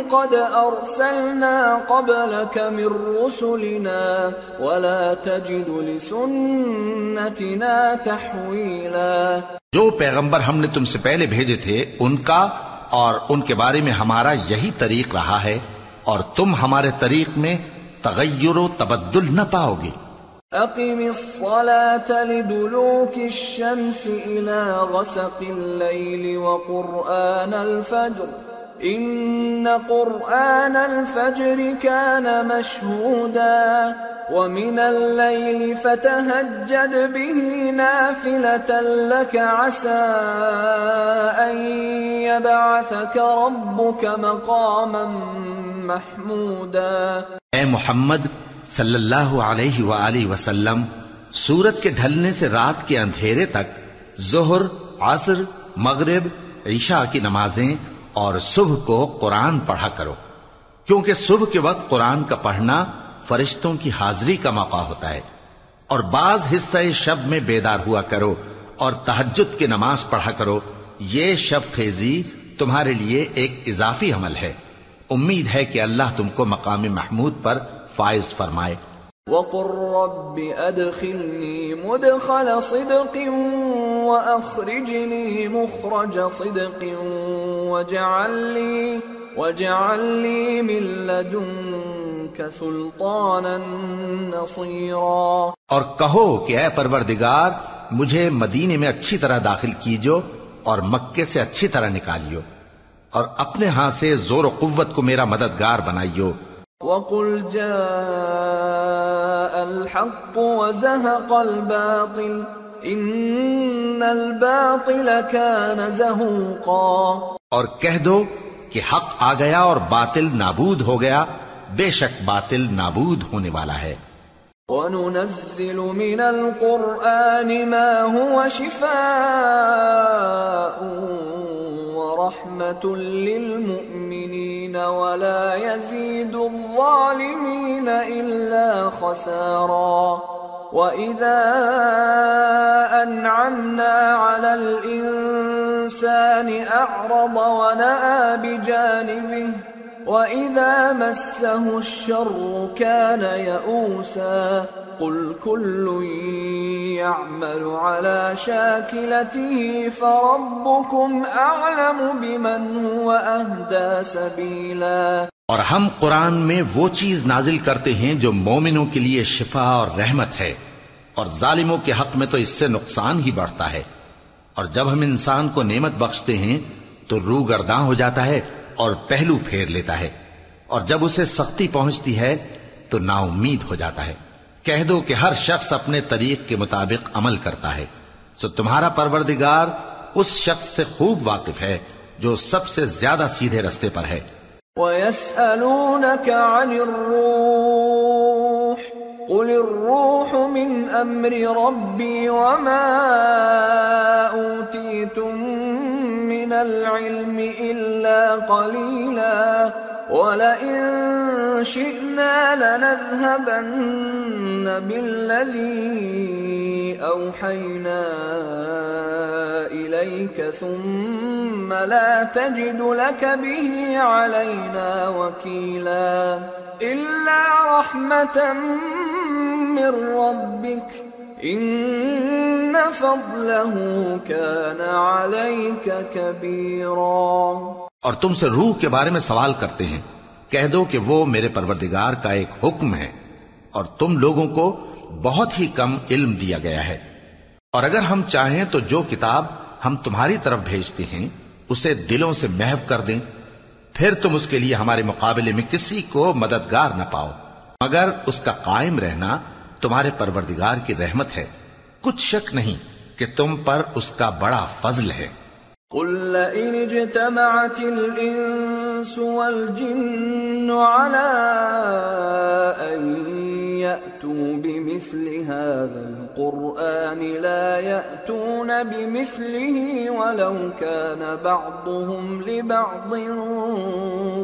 قد ارسلنا قبلك من رسلنا ولا تجد لسنتنا تحویلا۔ جو پیغمبر ہم نے تم سے پہلے بھیجے تھے ان کا اور ان کے بارے میں ہمارا یہی طریق رہا ہے اور تم ہمارے طریق میں تغیر و تبدل نہ پاؤ گے۔ اقم الصلاة لدلوك الشمس الى غسق الليل وقرآن الفجر. ان قرآن الفجر كان مشهودا. ومن الليل فتهجد به نافلة لك عسى ان يبعثك ربك مقاما محمودا. اے محمد صلی اللہ علیہ وآلہ وسلم سورج کے ڈھلنے سے رات کے اندھیرے تک ظہر، عصر، مغرب، عشاء کی نمازیں اور صبح کو قرآن پڑھا کرو۔ کیونکہ صبح کے وقت قرآن کا پڑھنا فرشتوں کی حاضری کا موقع ہوتا ہے۔ اور بعض حصہ شب میں بیدار ہوا کرو اور تحجد کی نماز پڑھا کرو، یہ شب خیزی تمہارے لیے ایک اضافی عمل ہے۔ امید ہے کہ اللہ تم کو مقام محمود پر فائز فرمائے۔ وقل رب ادخلني مدخل صدق واخرجني مخرج صدق واجعل لي واجعل لي من لدنك سلطانا نصيرا۔ اور کہو کہ اے پروردگار مجھے مدینے میں اچھی طرح داخل کیجو اور مکے سے اچھی طرح نکالیو اور اپنے ہاں سے زور و قوت کو میرا مددگار بنائیو۔ وقل جاء الحق وزهق الباطل ان الباطل كان زهوقا اور کہہ دو کہ حق آ گیا اور باطل نابود ہو گیا بے شک باطل نابود ہونے والا ہے۔ وننزل من القرآن ما هو شفاء ورحمة للمؤمنين ولا يزيد الظالمين إلا خسارا. وإذا أنعمنا على الإنسان أعرض ونأى بجانبه، وَإِذَا مَسَّهُ الشَّرُّ كَانَ يَئُوسًا. قُلْ كُلٌّ يَعْمَلُ عَلَى شَاكِلَتِهِ فَرَبُّكُمْ أَعْلَمُ بِمَنْ هُوَ أَهْدَى سَبِيلًا. اور ہم قرآن میں وہ چیز نازل کرتے ہیں جو مومنوں کے لیے شفا اور رحمت ہے، اور ظالموں کے حق میں تو اس سے نقصان ہی بڑھتا ہے۔ اور جب ہم انسان کو نعمت بخشتے ہیں، تو روح گرداں ہو جاتا ہے اور پہلو پھیر لیتا ہے۔ اور جب اسے سختی پہنچتی ہے، تو نا امید ہو جاتا ہے۔ کہہ دو کہ ہر شخص اپنے طریق کے مطابق عمل کرتا ہے۔ سو تمہارا پروردگار اس شخص سے خوب واقف ہے جو سب سے زیادہ سیدھے رستے پر ہے۔ وَيَسْأَلُونَكَ عَنِ الرُّوحِ قُلِ الرُّوحُ مِنْ أَمْرِ رَبِّي وَمَا أُوتِيتُم من العلم إلا قليلا ولئن شئنا لنذهبن بالذي أوحينا إليك ثم لا تجد لك به علينا وكيلا إلا رحمة من ربك ان كان اور تم سے روح کے بارے میں سوال کرتے ہیں۔ کہہ دو کہ وہ میرے پروردگار کا ایک حکم ہے اور تم لوگوں کو بہت ہی کم علم دیا گیا ہے۔ اور اگر ہم چاہیں تو جو کتاب ہم تمہاری طرف بھیجتے ہیں، اسے دلوں سے محو کر دیں۔ پھر تم اس کے لیے ہمارے مقابلے میں کسی کو مددگار نہ پاؤ۔ مگر اس کا قائم رہنا تمہارے پروردگار کی رحمت ہے۔ کچھ شک نہیں کہ تم پر اس کا بڑا فضل ہے۔ قل لئن اجتمعت الانس والجن على ان يأتوا بمثل هذا القرآن لا يأتون بمثله ولو كان بعضهم لبعض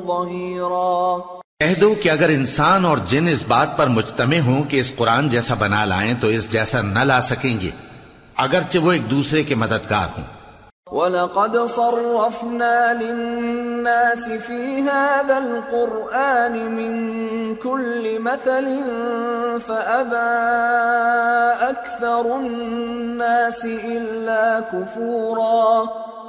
ظهيرا۔ کہہ دو کہ اگر انسان اور جن اس بات پر مجتمع ہوں کہ اس قرآن جیسا بنا لائیں تو اس جیسا نہ لا سکیں گے، اگرچہ وہ ایک دوسرے کے مددگار ہوں۔ وَلَقَدْ صَرَّفْنَا لِلنَّاسِ فِي هَذَا الْقُرْآنِ مِنْ كُلِّ مَثَلٍ فَأَبَى أَكْثَرُ النَّاسِ إِلَّا كُفُورًا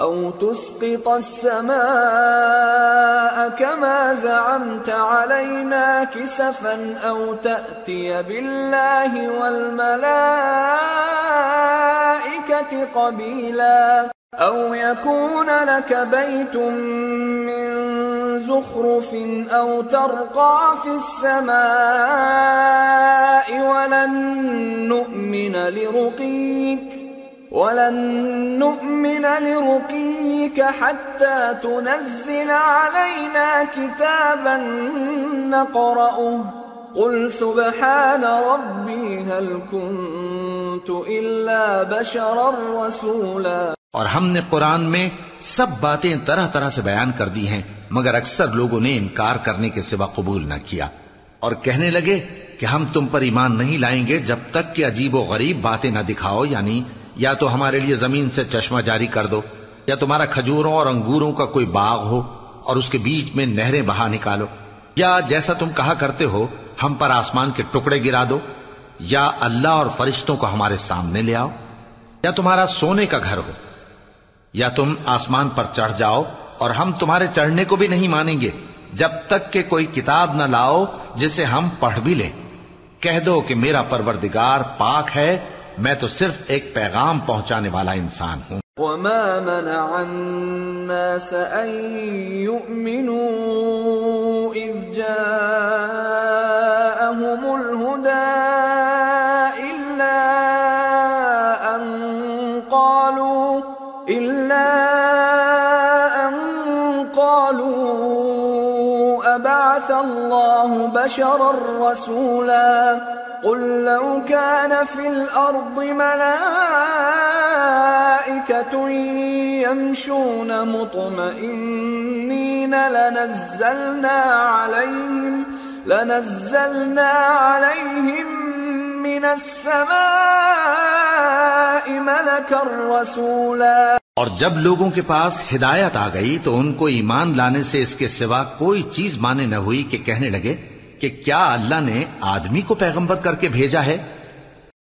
أو تسقط السماء كما زعمت علينا كسفا أو تأتي بالله والملائكة قبيلا أو يكون لك بيت من زخرف أو ترقى في السماء ولن نؤمن لرقيك ولن نؤمن لرقيك حتى تنزل علينا كتابا نقرأه. قل سبحان ربي هل كنت إلا بشرا رسولا. اور ہم نے قرآن میں سب باتیں طرح طرح سے بیان کر دی ہیں، مگر اکثر لوگوں نے انکار کرنے کے سوا قبول نہ کیا۔ اور کہنے لگے کہ ہم تم پر ایمان نہیں لائیں گے جب تک کہ عجیب و غریب باتیں نہ دکھاؤ یعنی یا تو ہمارے لیے زمین سے چشمہ جاری کر دو، یا تمہارا کھجوروں اور انگوروں کا کوئی باغ ہو اور اس کے بیچ میں نہریں بہا نکالو۔ یا جیسا تم کہا کرتے ہو، ہم پر آسمان کے ٹکڑے گرا دو۔ یا اللہ اور فرشتوں کو ہمارے سامنے لے آؤ۔ یا تمہارا سونے کا گھر ہو۔ یا تم آسمان پر چڑھ جاؤ اور ہم تمہارے چڑھنے کو بھی نہیں مانیں گے، جب تک کہ کوئی کتاب نہ لاؤ جسے ہم پڑھ بھی لیں۔ کہہ دو کہ میرا پروردگار پاک ہے میں تو صرف ایک پیغام پہنچانے والا انسان ہوں۔ وما منع الناس أن يؤمنوا إذ جاءهم الهدى إلا أن قالوا إلا أن قالوا أبعث الله بشرا رسولا قل لو كان في الأرض ملائكة يمشون مطمئنين لنزلنا عليهم لنزلنا عليهم من السماء ملكا رسولا. اور جب لوگوں کے پاس ہدایت آ گئی تو ان کو ایمان لانے سے اس کے سوا کوئی چیز مانے نہ ہوئی کہ کہنے لگے کہ کیا اللہ نے آدمی کو پیغمبر کر کے بھیجا ہے؟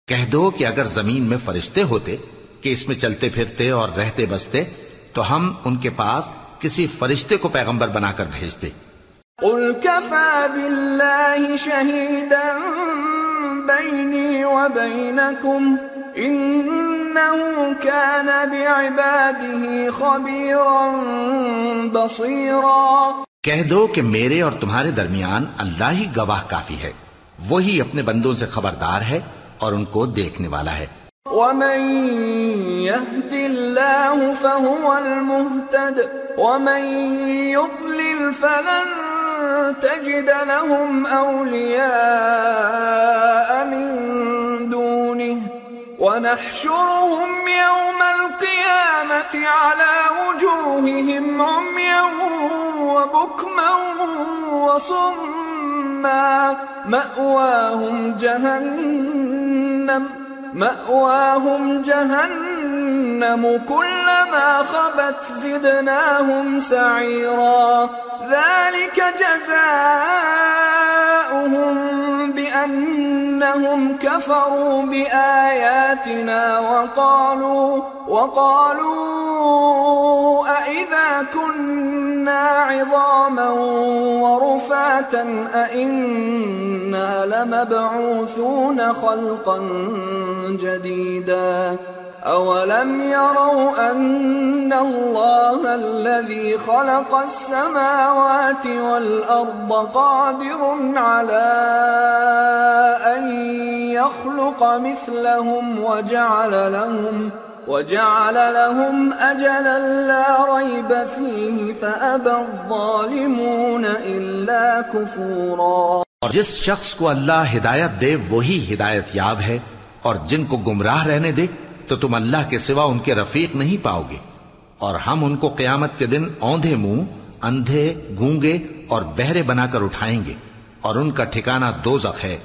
کہہ دو کہ اگر زمین میں فرشتے ہوتے کہ اس میں چلتے پھرتے اور رہتے بستے، تو ہم ان کے پاس کسی فرشتے کو پیغمبر بنا کر بھیجتے۔ قل كفى بالله شهيدا بيني وبينكم إنه كان بعباده خبيرا بصيرا کہہ دو کہ میرے اور تمہارے درمیان اللہ ہی گواہ کافی ہے۔ وہی اپنے بندوں سے خبردار ہے اور ان کو دیکھنے والا ہے۔ ومن يهد الله فهو المهتد ومن يضلل فلن تجد لهم أولياء من ونحشرهم يوم القيامة على وجوههم عميا وبكما وصما مأواهم جهنم مأواهم جهنم كلما خبت زدناهم سعيرا. ذلك جزاؤهم بأنهم كفروا بآياتنا وقالوا وقالوا أئذا كنا عظاما ورفاتا أئنا لمبعوثون خلقا جديدا أولم يروا أن الله الذي خلق السماوات والأرض قادر على أن يخلق مثلهم وجعل لهم وجعل لهم أجلا لا ريب فيه فأبى الظالمون إلا كفورا اور جس شخص کو اللہ ہدایت دے وہی ہدایت یاب ہے اور جن کو گمراہ رہنے دے تو تم اللہ کے سوا ان کے رفیق نہیں پاؤ گے۔ اور ہم ان کو قیامت کے دن اوندھے منہ، اندھے، گونگے اور بہرے بنا کر اٹھائیں گے۔ اور ان کا ٹھکانہ دوزخ ہے۔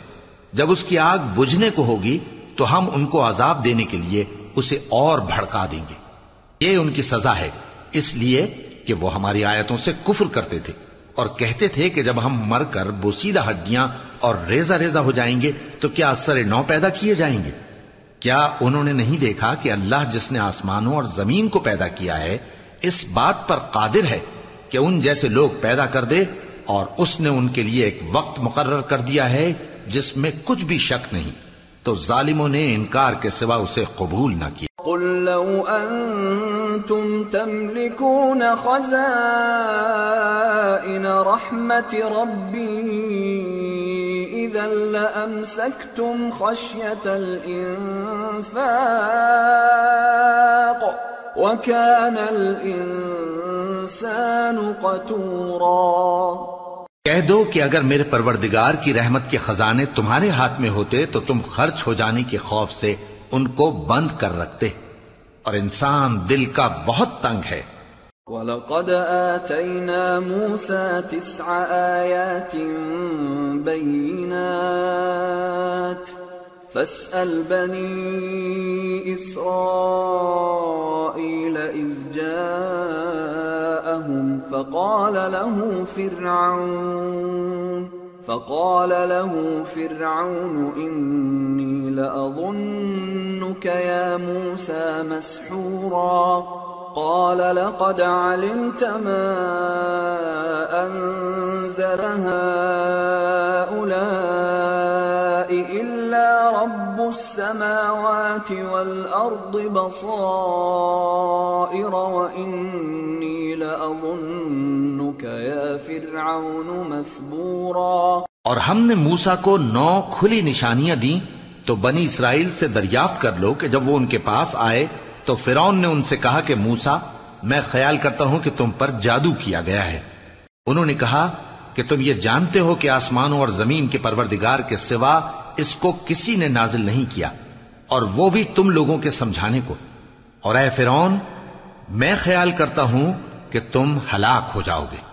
جب اس کی آگ بجھنے کو ہوگی، تو ہم ان کو عذاب دینے کے لیے اسے اور بھڑکا دیں گے۔ یہ ان کی سزا ہے۔ اس لیے کہ وہ ہماری آیتوں سے کفر کرتے تھے۔ اور کہتے تھے کہ جب ہم مر کر بوسیدہ ہڈیاں اور ریزہ ریزہ ہو جائیں گے، تو کیا اثر نو پیدا کیے جائیں گے؟ کیا انہوں نے نہیں دیکھا کہ اللہ جس نے آسمانوں اور زمین کو پیدا کیا ہے، اس بات پر قادر ہے کہ ان جیسے لوگ پیدا کر دے اور اس نے ان کے لیے ایک وقت مقرر کر دیا ہے جس میں کچھ بھی شک نہیں۔ تو ظالموں نے انکار کے سوا اسے قبول نہ کیا۔ قل لو أنتم تملكون خزائن رحمة ربي لأمسكتم خشية الإنفاق وكان الإنسان قتورا کہہ دو کہ اگر میرے پروردگار کی رحمت کے خزانے تمہارے ہاتھ میں ہوتے تو تم خرچ ہو جانے کے خوف سے ان کو بند کر رکھتے اور انسان دل کا بہت تنگ ہے۔ وَلَقَدْ آتَيْنَا مُوسَى تِسْعَ آيَاتٍ بَيِّنَاتٍ فَاسْأَلْ بَنِي إِسْرَائِيلَ إِذْ جَاءَهُمْ فَقَالَ لَهُ فِرْعَوْنُ فقال له فرعون إني لأظنك يا موسى مسحورا قال لقد علمت ما أنزل هؤلاء إلا رب السماوات والأرض بصائر وإني لأظنك يا فرعون مثبورا اور ہم نے موسا کو نو کھلی نشانیاں دیں تو بنی اسرائیل سے دریافت کر لو کہ جب وہ ان کے پاس آئے تو فرعون نے ان سے کہا کہ موسا میں خیال کرتا ہوں کہ تم پر جادو کیا گیا ہے۔ انہوں نے کہا کہ تم یہ جانتے ہو کہ آسمانوں اور زمین کے پروردگار کے سوا اس کو کسی نے نازل نہیں کیا، اور وہ بھی تم لوگوں کے سمجھانے کو۔ اور اے فرعون، میں خیال کرتا ہوں کہ تم ہلاک ہو جاؤ گے۔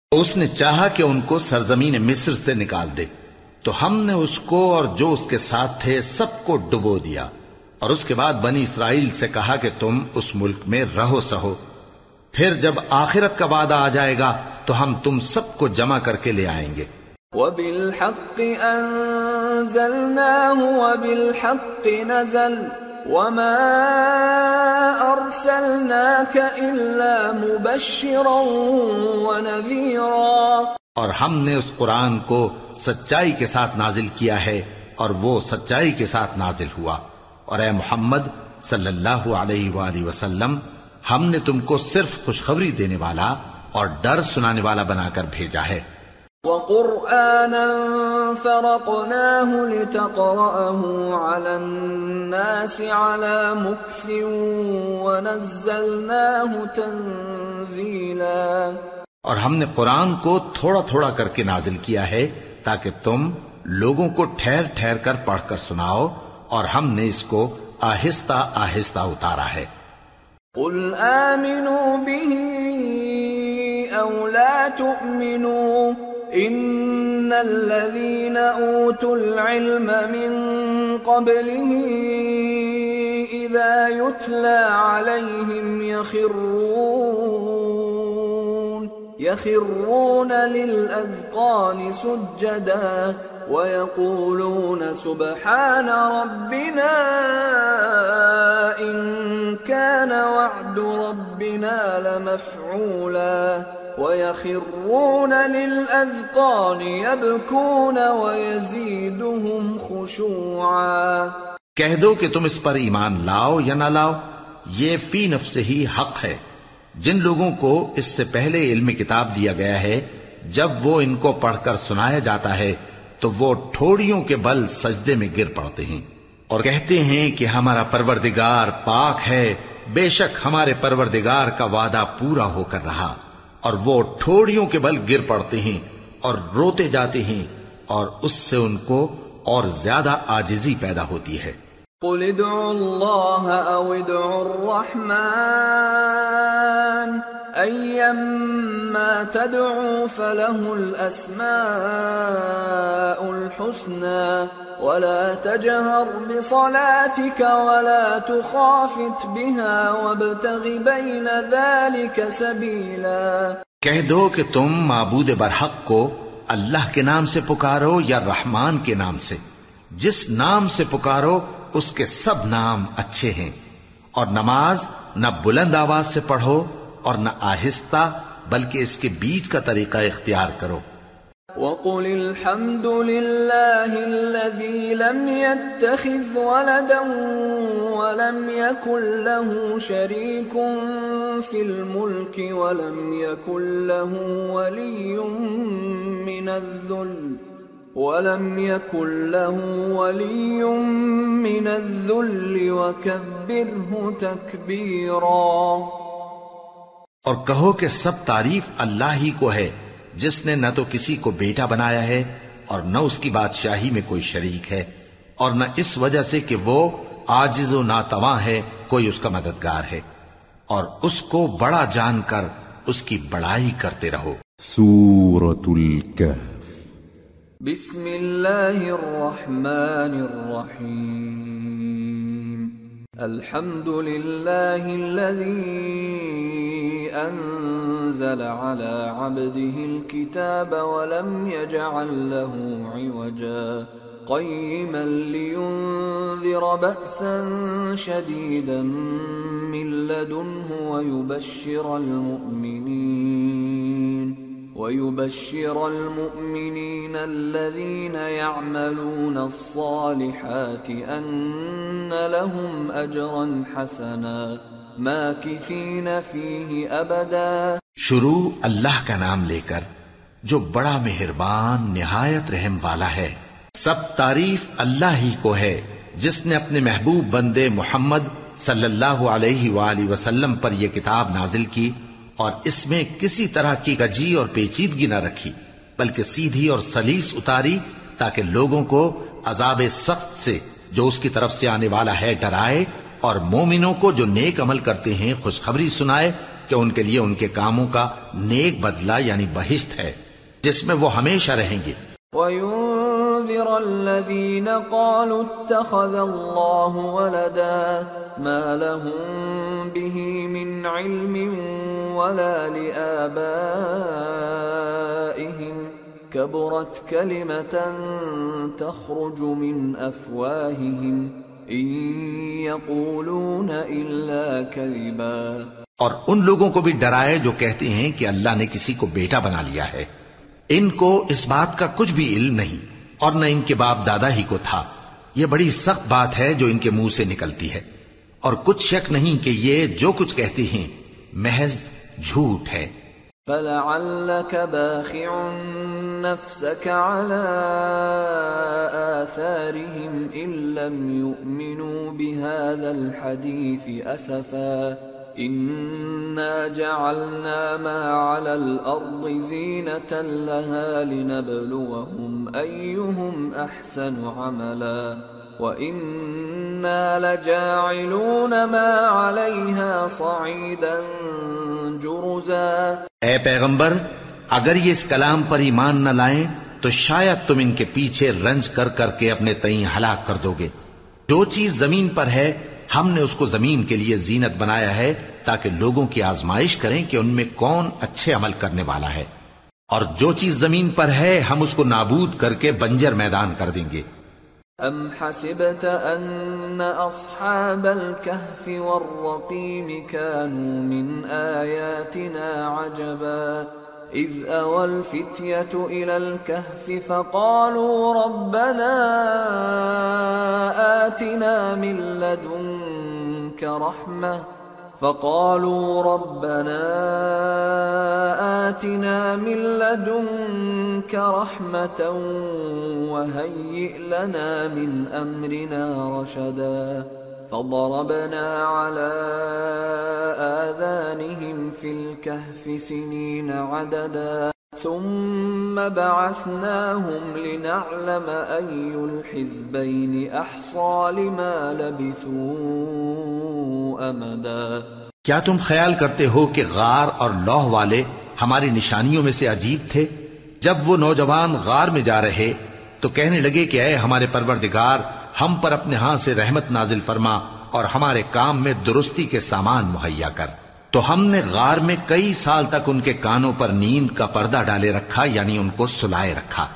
اس نے چاہا کہ ان کو سرزمین مصر سے نکال دے۔ تو ہم نے اس کو اور جو اس کے ساتھ تھے سب کو ڈبو دیا۔ اور اس کے بعد بنی اسرائیل سے کہا کہ تم اس ملک میں رہو سہو۔ پھر جب آخرت کا وعدہ آ جائے گا تو ہم تم سب کو جمع کر کے لے آئیں گے۔ وبالحق أنزلناه وبالحق نزل۔ وما أرسلناك إلا مبشرا ونذيرا۔ اور ہم نے اس قرآن کو سچائی کے ساتھ نازل کیا ہے اور وہ سچائی کے ساتھ نازل ہوا۔ اور اے محمد صلی اللہ علیہ وآلہ وسلم، ہم نے تم کو صرف خوشخبری دینے والا اور ڈر سنانے والا بنا کر بھیجا ہے۔ وقرآنا فرقناه لتقرأه على الناس على مكث ونزلناه تنزيلا. اور ہم نے قرآن کو تھوڑا تھوڑا کر کے نازل کیا ہے تاکہ تم لوگوں کو ٹھہر ٹھہر کر پڑھ کر سناؤ اور ہم نے اس کو آہستہ آہستہ اتارا ہے۔ قل آمنوا به أو لا تؤمنوا إن الذين أوتوا العلم من قبله إذا يتلى عليهم يخرون يخرون للأذقان سجدا ويقولون سبحان ربنا إن كان وعد ربنا لمفعولا ويخرون للأذقان يبكون ويزيدهم خشوعا کہہ دو کہ تم اس پر ایمان لاؤ یا نہ لاؤ، یہ فی نفس ہی حق ہے۔ جن لوگوں کو اس سے پہلے علم کتاب دیا گیا ہے، جب وہ ان کو پڑھ کر سنایا جاتا ہے، تو وہ ٹھوڑیوں کے بل سجدے میں گر پڑتے ہیں۔ اور کہتے ہیں کہ ہمارا پروردگار پاک ہے، بے شک ہمارے پروردگار کا وعدہ پورا ہو کر رہا۔ اور وہ ٹھوڑیوں کے بل گر پڑتے ہیں اور روتے جاتے ہیں اور اس سے ان کو اور زیادہ آجزی پیدا ہوتی ہے۔ قل ادعوا اللہ او ادعوا الرحمن أيما تدعوا فله الأسماء الحسنى ولا تجهر بصلاتك ولا تخافت بها وابتغ بين ذلك سبيلا. کہہ دو کہ تم معبود برحق کو اللہ کے نام سے پکارو یا رحمان کے نام سے۔ جس نام سے پکارو، اس کے سب نام اچھے ہیں۔ اور نماز نہ بلند آواز سے پڑھو اور نہ آہستہ بلکہ اس کے بیچ کا طریقہ اختیار کرو۔ وقل الحمد لله الذي لم يتخذ ولدا ولم يكن له شريك في الملك ولم يكن له ولي من الذل ولم يكن له ولي من الذل وكبره تكبيرا اور کہو کہ سب تعریف اللہ ہی کو ہے جس نے نہ تو کسی کو بیٹا بنایا ہے اور نہ اس کی بادشاہی میں کوئی شریک ہے اور نہ اس وجہ سے کہ وہ آجز و ناتواں ہے کوئی اس کا مددگار ہے۔ اور اس کو بڑا جان کر اس کی بڑائی کرتے رہو۔ سورة الكهف۔ بسم الله الرحمن الرحيم الحمد لله الذي أنزل على عبده الكتاب ولم يجعل له عوجا قيما لينذر بأسا شديدا من لدنه ويبشر المؤمنين ويبشر المؤمنين الذين يعملون الصالحات أن لهم أجرا حسنا ماكثين فيه أبدا. شروع اللہ کا نام لے کر جو بڑا مہربان نہایت رحم والا ہے، سب تعریف اللہ ہی کو ہے، جس نے اپنے محبوب بندے محمد صلی اللہ علیہ وآلہ وسلم پر یہ کتاب نازل کی۔ اور اس میں کسی طرح کی گجی اور پیچیدگی نہ رکھی، بلکہ سیدھی اور سلیس اتاری تاکہ لوگوں کو عذاب سخت سے، جو اس کی طرف سے آنے والا ہے، ڈرائے اور مومنوں کو جو نیک عمل کرتے ہیں، خوشخبری سنائے کہ ان کے لیے ان کے کاموں کا نیک بدلہ یعنی بہشت ہے، جس میں وہ ہمیشہ رہیں گے۔ وينذر الذين قالوا اتخذ الله ولدا ما لهم به من علم ولا لآبائهم كبرت كلمة تخرج من أفواههم إن يقولون إلا كذبا اور ان لوگوں کو بھی ڈرائے جو کہتے ہیں کہ اللہ نے کسی کو بیٹا بنا لیا ہے۔ ان کو اس بات کا کچھ بھی علم نہیں۔ اور نہ ان کے باپ دادا ہی کو تھا۔ یہ بڑی سخت بات ہے جو ان کے منہ سے نکلتی ہے۔ اور کچھ شک نہیں کہ یہ جو کچھ کہتے ہیں، محض جھوٹ ہے۔ فلعلك باخع نفسك على آثارهم إن لم يؤمنوا بهذا الحديث أسفا۔ إنا جعلنا ما على الأرض زينة لها لنبلوهم أيهم أحسن عملا وإنا لجاعلون ما عليها صعيدا جرزا اے پیغمبر، اگر یہ اس کلام پر ایمان نہ لائیں، تو شاید تم ان کے پیچھے رنج کر کر کے اپنے تئیں ہلاک کر دو گے۔ جو چیز زمین پر ہے ہم نے اس کو زمین کے لیے زینت بنایا ہے تاکہ لوگوں کی آزمائش کریں کہ ان میں کون اچھے عمل کرنے والا ہے۔ اور جو چیز زمین پر ہے، ہم اس کو نابود کر کے بنجر میدان کر دیں گے۔ أم حسبت أن أصحاب الكهف والرقيم كانوا من آياتنا عجبا إذ أوى الفتية إلى الكهف فقالوا ربنا آتنا من لدنك رحمة. فقالوا ربنا آتنا من لدنك رحمة وهيئ لنا من أمرنا رشدا. فضربنا على آذانهم في الكهف سنين عددا ثم بعثناهم لنعلم أي الحزبين أحصى لما لبثوا أمدا. کیا تم خیال کرتے ہو کہ غار اور لوہ والے ہماری نشانیوں میں سے عجیب تھے؟ جب وہ نوجوان غار میں جا رہے تو کہنے لگے کہ اے ہمارے پروردگار ہم پر اپنے ہاں سے رحمت نازل فرما اور ہمارے کام میں درستی کے سامان مہیا کر۔ تو ہم نے غار میں کئی سال تک ان کے کانوں پر نیند کا پردہ ڈالے رکھا یعنی ان کو سلائے رکھا۔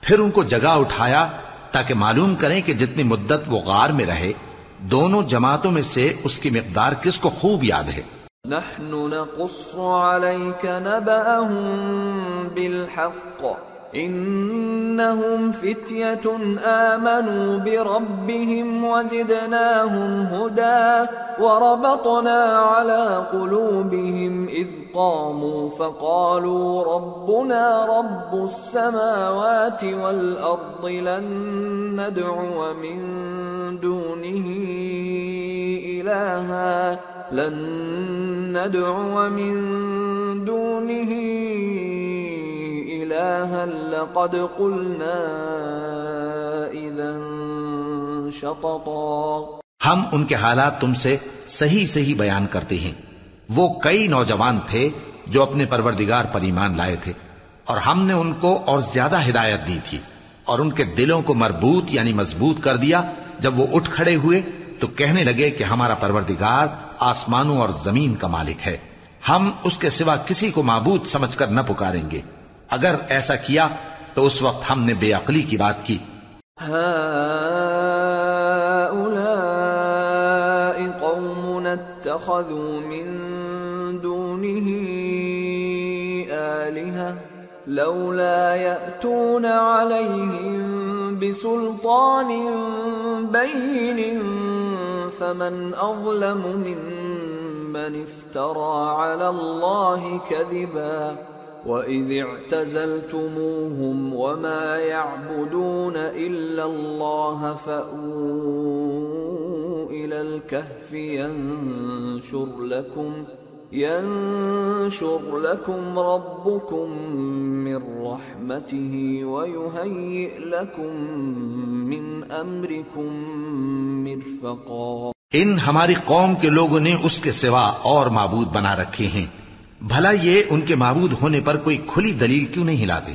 پھر ان کو جگہ اٹھایا تاکہ معلوم کریں کہ جتنی مدت وہ غار میں رہے، دونوں جماعتوں میں سے اس کی مقدار کس کو خوب یاد ہے۔ نحن نقص عليك نبأهم بالحق. إنهم فتية آمنوا بربهم وزدناهم هدى وربطنا على قلوبهم إذ قاموا فقالوا ربنا رب السماوات والأرض لن ندعو من دونه إلها لن ندعو من دونه إلها لقد قلنا إذا شططا ہم ان کے حالات تم سے صحیح صحیح بیان کرتے ہیں۔ وہ کئی نوجوان تھے جو اپنے پروردگار پر ایمان لائے تھے، اور ہم نے ان کو اور زیادہ ہدایت دی تھی، اور ان کے دلوں کو مربوط یعنی مضبوط کر دیا۔ جب وہ اٹھ کھڑے ہوئے تو کہنے لگے کہ ہمارا پروردگار آسمانوں اور زمین کا مالک ہے۔ ہم اس کے سوا کسی کو معبود سمجھ کر نہ پکاریں گے۔ اگر ایسا کیا تو اس وقت ہم نے بے عقلی کی بات کی۔ هؤلاء قوم اتخذوا من دونه آلهة لولا يأتون عليهم بسلطان بين فمن أظلم ممن افترى على الله كذبا وَإِذِ اعْتَزَلْتُمُوهُمْ وَمَا يَعْبُدُونَ إِلَّا اللَّهَ فَأْوُوا إِلَى الْكَهْفِ يَنشُرْ لَكُمْ ينشر لكم ربكم من رحمته ويهيئ لكم من امركم مرفقا ان ہماری قوم کے لوگوں نے اس کے سوا اور معبود بنا رکھے ہیں۔ بھلا یہ ان کے معبود ہونے پر کوئی کھلی دلیل کیوں نہیں لاتے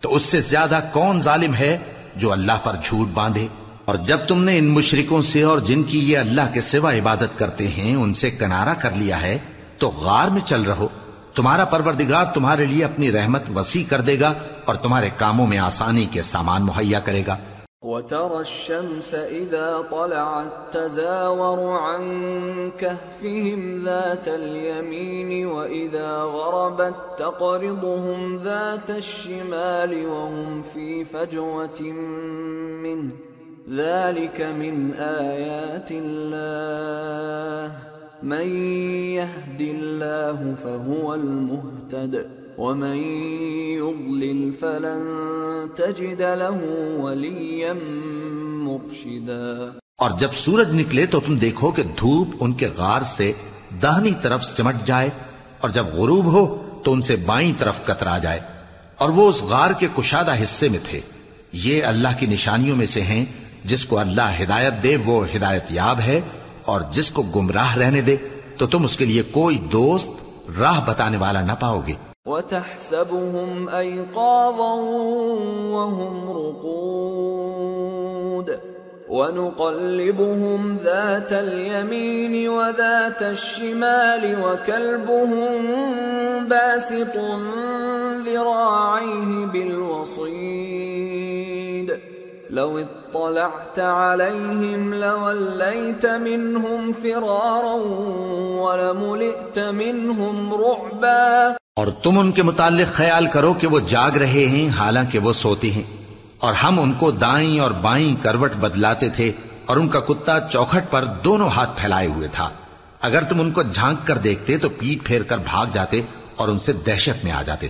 تو اس سے زیادہ کون ظالم ہے جو اللہ پر جھوٹ باندھے؟ اور جب تم نے ان مشرکوں سے اور جن کی یہ اللہ کے سوا عبادت کرتے ہیں، ان سے کنارہ کر لیا ہے، تو غار میں چل رہو۔ تمہارا پروردگار تمہارے لیے اپنی رحمت وسیع کر دے گا اور تمہارے کاموں میں آسانی کے سامان مہیا کرے گا۔ وترى الشمس إذا طلعت تزاور عن كهفهم ذات اليمين وإذا غربت تقرضهم ذات الشمال وهم في فجوة منه ذلك من آيات الله. من يهد الله فهو المهتد. ومن يضلل فلن تجد له وليا مرشدا اور جب سورج نکلے تو تم دیکھو کہ دھوپ ان کے غار سے دہنی طرف سمٹ جائے اور جب غروب ہو تو ان سے بائیں طرف کترا جائے اور وہ اس غار کے کشادہ حصے میں تھے۔ یہ اللہ کی نشانیوں میں سے ہیں، جس کو اللہ ہدایت دے، وہ ہدایت یاب ہے۔ اور جس کو گمراہ رہنے دے، تو تم اس کے لیے کوئی دوست، راہ بتانے والا نہ پاؤ گے۔ وتحسبهم أيقاظا وهم رقود ونقلبهم ذات اليمين وذات الشمال وكلبهم باسط ذراعيه بالوصيد لو اطلعت عليهم لوليت منهم فرارا ولملئت منهم رعبا اور تم ان کے متعلق خیال کرو کہ وہ جاگ رہے ہیں، حالانکہ وہ سوتے ہیں۔ اور ہم ان کو دائیں اور بائیں کروٹ بدلاتے تھے اور ان کا کتا چوکھٹ پر دونوں ہاتھ پھیلائے ہوئے تھا۔ اگر تم ان کو جھانک کر دیکھتے تو پیٹ پھیر کر بھاگ جاتے اور ان سے دہشت میں آ جاتے۔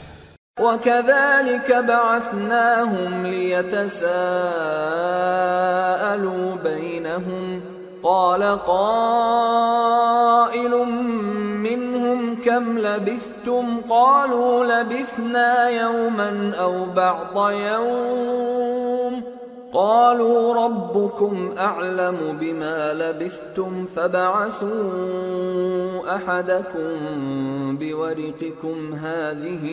وَكَذَلِكَ بَعَثْنَاهُمْ لِيَتَسَاءَلُوا بَيْنَهُمْ۔ قال قائل منهم كم لبثتم قالوا لبثنا يوما او بعض يوم قالوا ربكم اعلم بما لبثتم فبعثوا احدكم بورقكم هذه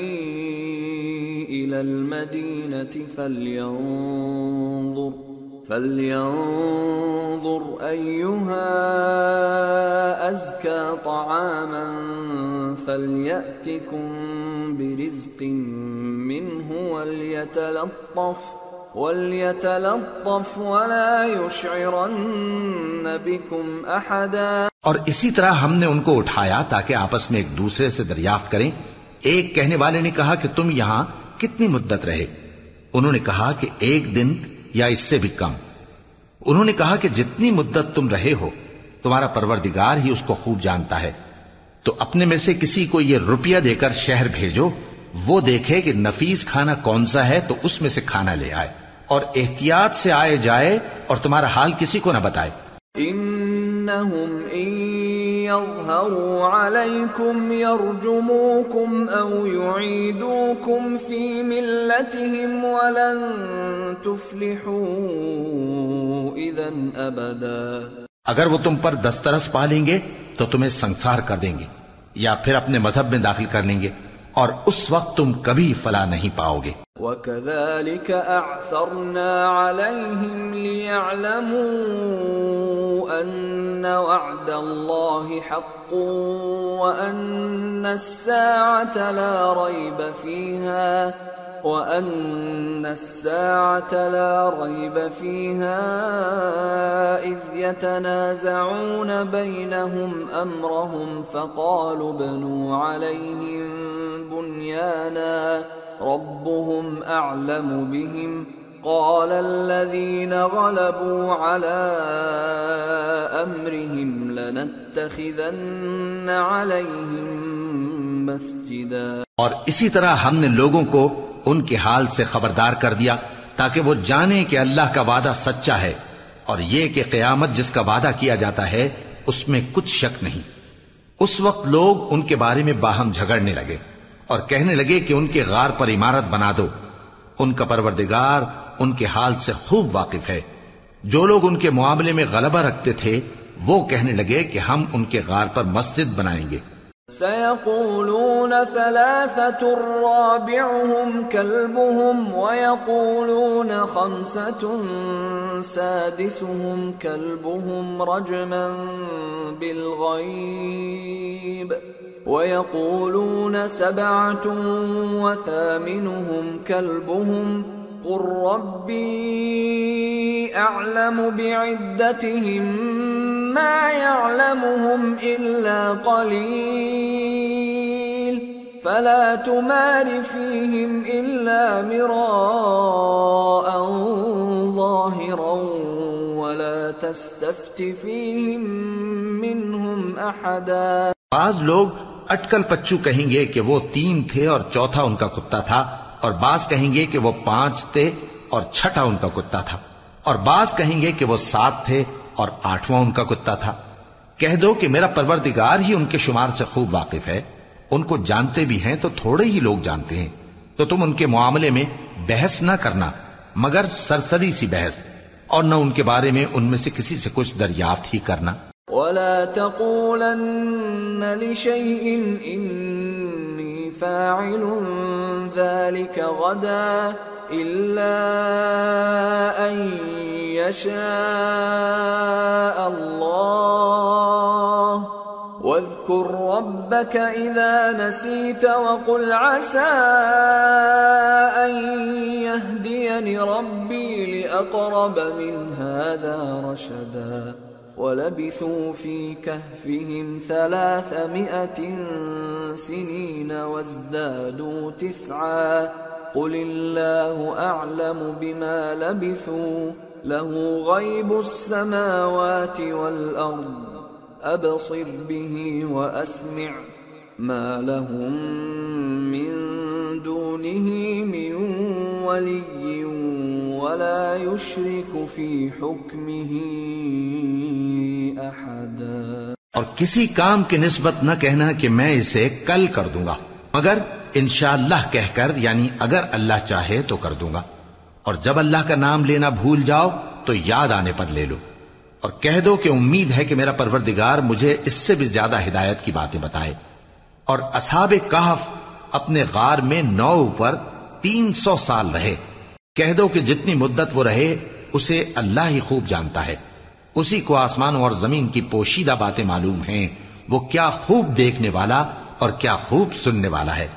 الى المدينه فلينظر فلينظر أيها أزكى طعاما فليأتكم برزق منه وليتلطف وليتلطف ولا يشعرن بكم أحدا اور اسی طرح ہم نے ان کو اٹھایا تاکہ آپس میں ایک دوسرے سے دریافت کریں۔ ایک کہنے والے نے کہا کہ تم یہاں کتنی مدت رہے؟ انہوں نے کہا کہ ایک دن یا اس سے بھی کم۔ انہوں نے کہا کہ جتنی مدت تم رہے ہو، تمہارا پروردگار ہی اس کو خوب جانتا ہے۔ تو اپنے میں سے کسی کو یہ روپیہ دے کر شہر بھیجو، وہ دیکھے کہ نفیس کھانا کون سا ہے، تو اس میں سے کھانا لے آئے۔ اور احتیاط سے آئے جائے اور تمہارا حال کسی کو نہ بتائے۔ انہم ان يظهروا عليكم يرجموكم أو يعيدوكم في ملتهم ولن تفلحوا إذا أبدا. اگر وہ تم پر دسترس پا لیں گے تو تمہیں سنسار کر دیں گے یا پھر اپنے مذہب میں داخل کر لیں گے اور اس وقت تم کبھی فلا نہیں پاؤ گے۔ وكذلك أعثرنا عليهم ليعلموا أن وعد الله حق وأن الساعة لا ريب فيها وأن الساعة لا ريب فيها إذ يتنازعون بينهم أمرهم فقالوا ابنوا عليهم بنيانا ربهم أعلم بهم قال الذين غلبوا على أمرهم لنتخذن عليهم مسجدا اور اسی طرح ہم نے لوگوں کو ان کے حال سے خبردار کر دیا تاکہ وہ جانیں کہ اللہ کا وعدہ سچا ہے اور یہ کہ قیامت جس کا وعدہ کیا جاتا ہے، اس میں کچھ شک نہیں۔ اس وقت لوگ ان کے بارے میں باہم جھگڑنے لگے۔ اور کہنے لگے کہ ان کے غار پر عمارت بنا دو۔ ان کا پروردگار ان کے حال سے خوب واقف ہے۔ جو لوگ ان کے معاملے میں غلبہ رکھتے تھے، وہ کہنے لگے کہ ہم ان کے غار پر مسجد بنائیں گے۔ سيقولون ثلاثة رابعهم كلبهم ويقولون خمسة سادسهم كلبهم رجما بالغيب ويقولون سبعة وثامنهم كلبهم قل ربي أعلم بعدتهم ما يعلمهم إلا قليل فلا تمار فيهم إلا مراء ظاهرا ولا تستفت فيهم منهم أحدا بعض لوگ اٹکل پچو کہیں گے کہ وہ تین تھے اور چوتھا ان کا کتا تھا، اور بعض کہیں گے کہ وہ پانچ تھے اور چھٹا ان کا کتا تھا۔ اور بعض کہیں گے کہ وہ سات تھے اور آٹھواں ان کا کتا تھا۔ کہہ دو کہ میرا پروردگار ہی ان کے شمار سے خوب واقف ہے۔ ان کو جانتے بھی ہیں تو تھوڑے ہی لوگ جانتے ہیں۔ تو تم ان کے معاملے میں بحث نہ کرنا، مگر سرسری سی بحث، اور نہ ان کے بارے میں ان میں سے کسی سے کچھ دریافت ہی کرنا۔ ولا تقولن لشيء إني فاعل ذلك غدا إلا أن يشاء الله واذكر ربك إذا نسيت وقل عسى أن يهديني ربي لأقرب من هذا رشدا ولبثوا في كهفهم ثلاثمائة سنين وازدادوا تسعا. قل الله أعلم بما لبثوا. له غيب السماوات والأرض. أبصر به وأسمع. ما لهم من دونه من ولي ولا يشرك في حكمه أحدا اور کسی کام کی نسبت نہ کہنا کہ میں اسے کل کر دوں گا، مگر انشاءاللہ کہہ کر یعنی اگر اللہ چاہے تو کر دوں گا۔ اور جب اللہ کا نام لینا بھول جاؤ، تو یاد آنے پر لے لو۔ اور کہہ دو کہ امید ہے کہ میرا پروردگار مجھے اس سے بھی زیادہ ہدایت کی باتیں بتائے۔ اور اصحاب کہف اپنے غار میں نو پر تین سو سال رہے۔ کہہ دو کہ جتنی مدت وہ رہے، اسے اللہ ہی خوب جانتا ہے۔ اسی کو آسمانوں اور زمین کی پوشیدہ باتیں معلوم ہیں۔ وہ کیا خوب دیکھنے والا اور کیا خوب سننے والا ہے۔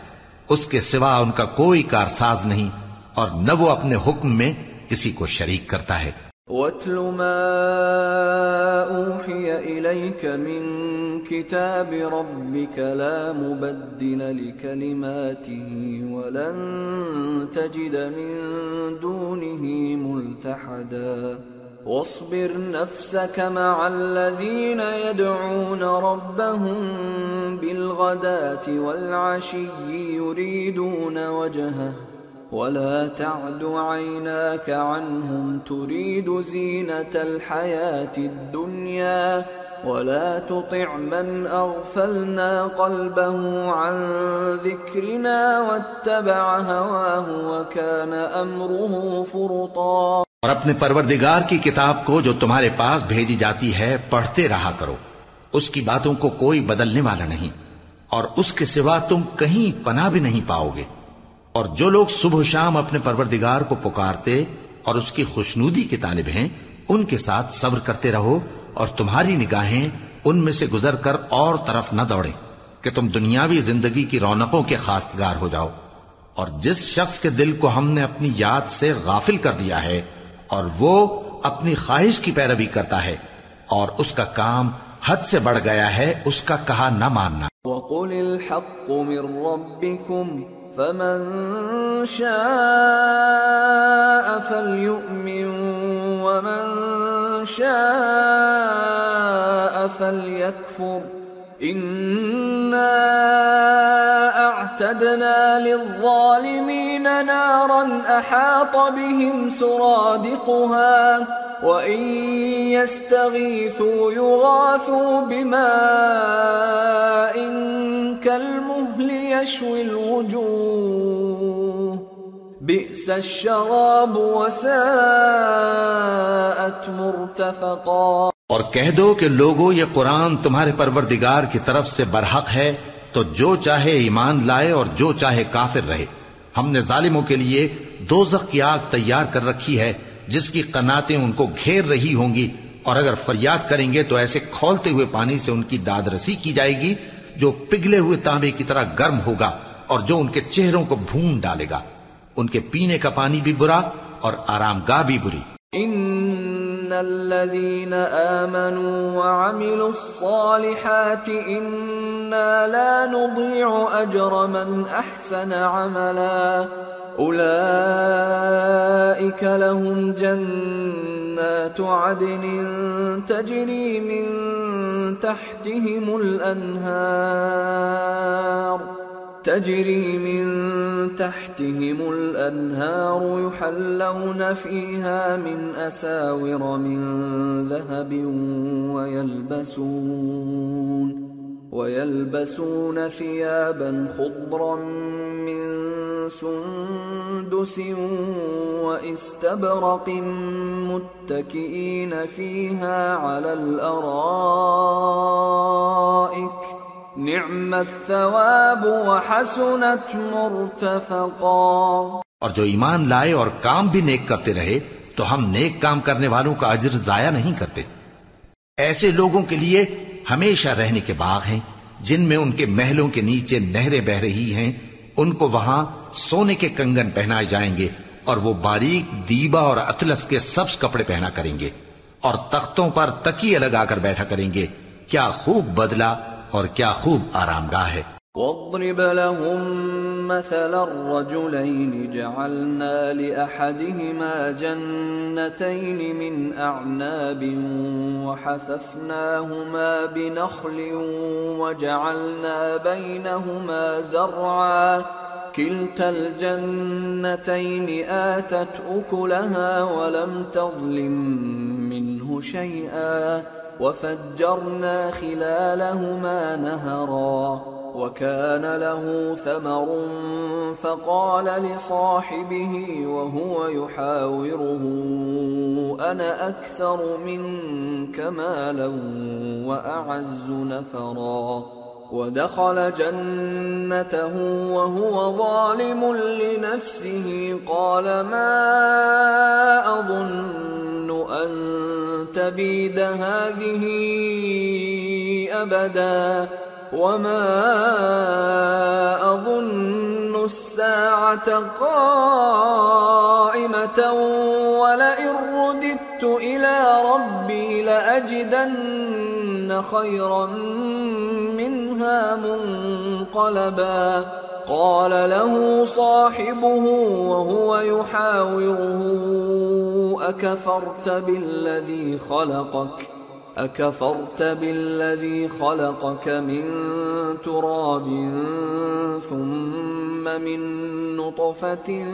اس کے سوا ان کا کوئی کارساز نہیں اور نہ وہ اپنے حکم میں کسی کو شریک کرتا ہے۔ واتل ما اوحي اليك من كتاب ربك لا مبدل لكلماته ولن تجد من دونه ملتحدا واصبر نفسك مع الذين يدعون ربهم بالغداه والعشي يريدون وجهه ولا تعد عيناك عنهم تريد زينة الحياة الدنيا ولا تطع من اغفلنا قلبه عن ذكرنا واتبع هواه وكان امره فرطا اور اپنے پروردگار کی کتاب کو جو تمہارے پاس بھیجی جاتی ہے، پڑھتے رہا کرو۔ اس کی باتوں کو کوئی بدلنے والا نہیں، اور اس کے سوا تم کہیں پناہ بھی نہیں پاؤ گے۔ اور جو لوگ صبح و شام اپنے پروردگار کو پکارتے اور اس کی خوشنودی کے طالب ہیں، ان کے ساتھ صبر کرتے رہو اور تمہاری نگاہیں ان میں سے گزر کر اور طرف نہ دوڑیں کہ تم دنیاوی زندگی کی رونقوں کے خاستگار ہو جاؤ۔ اور جس شخص کے دل کو ہم نے اپنی یاد سے غافل کر دیا ہے اور وہ اپنی خواہش کی پیروی کرتا ہے اور اس کا کام حد سے بڑھ گیا ہے، اس کا کہا نہ ماننا۔ وقل الحق من ربكم فمن شاء فليؤمن ومن شاء فليكفر. إنا أعتدنا للظالمين نارا أحاط بهم سرادقها. وإن يستغيثوا يغاثوا بماء كالمهل يشوي الوجوه بئس الشراب وساءت مرتفقا اور کہہ دو کہ لوگو، یہ قرآن تمہارے پروردگار کی طرف سے برحق ہے، تو جو چاہے ایمان لائے اور جو چاہے کافر رہے۔ ہم نے ظالموں کے لیے دوزخ کی آگ تیار کر رکھی ہے جس کی قناتیں ان کو گھیر رہی ہوں گی، اور اگر فریاد کریں گے تو ایسے کھولتے ہوئے پانی سے ان کی داد رسی کی جائے گی، جو پگھلے ہوئے تانبے کی طرح گرم ہوگا اور جو ان کے چہروں کو بھون ڈالے گا۔ ان کے پینے کا پانی بھی برا اور آرام گاہ بھی بری۔ ان الذين امنوا وعملوا الصالحات انا لا نضيع اجر من احسن عملا اولئك لهم جنات عدن تجري من تحتهم الانهار تجري من تحتهم الأنهار يحلون فيها من أساور من ذهب ويلبسون ويلبسون ثيابا خضرا من سندس واستبرق متكئين فيها على الأرائك نعم الثواب وحسنت مرتفقا اور جو ایمان لائے اور کام بھی نیک کرتے رہے، تو ہم نیک کام کرنے والوں کا اجر ضائع نہیں کرتے۔ ایسے لوگوں کے لیے ہمیشہ رہنے کے باغ ہیں، جن میں ان کے محلوں کے نیچے نہریں بہ رہی ہیں۔ ان کو وہاں سونے کے کنگن پہنائے جائیں گے اور وہ باریک دیبا اور اطلس کے سبز کپڑے پہنا کریں گے اور تختوں پر تکیے لگا کر بیٹھا کریں گے۔ کیا خوب بدلا اور کیا خوب آرام گاہ ہے۔ واضرب لهم مثل الرجلين جعلنا لأحدهما جنتين من أعناب وحففناهما بنخل وجعلنا بينهما زرعا، كلتا الجنتين آتت أكلها ولم تظلم منه شيئا۔ وفجرنا خلالهما نهرا وكان له ثمر فقال لصاحبه وهو يحاوره انا اكثر منك مالا واعز نفرا. ودخل جنته وهو ظالم لنفسه، قال ما اظن ان تبيد هذه ابدا وما اظن الساعه قائمه ولئن رددت الى ربي لاجدن خيرا منها منقلبا قال له صاحبه وهو يحاوره اكفرت بالذي خلقك؟ اكفرت بالذي خلقك من تراب ثم من نطفه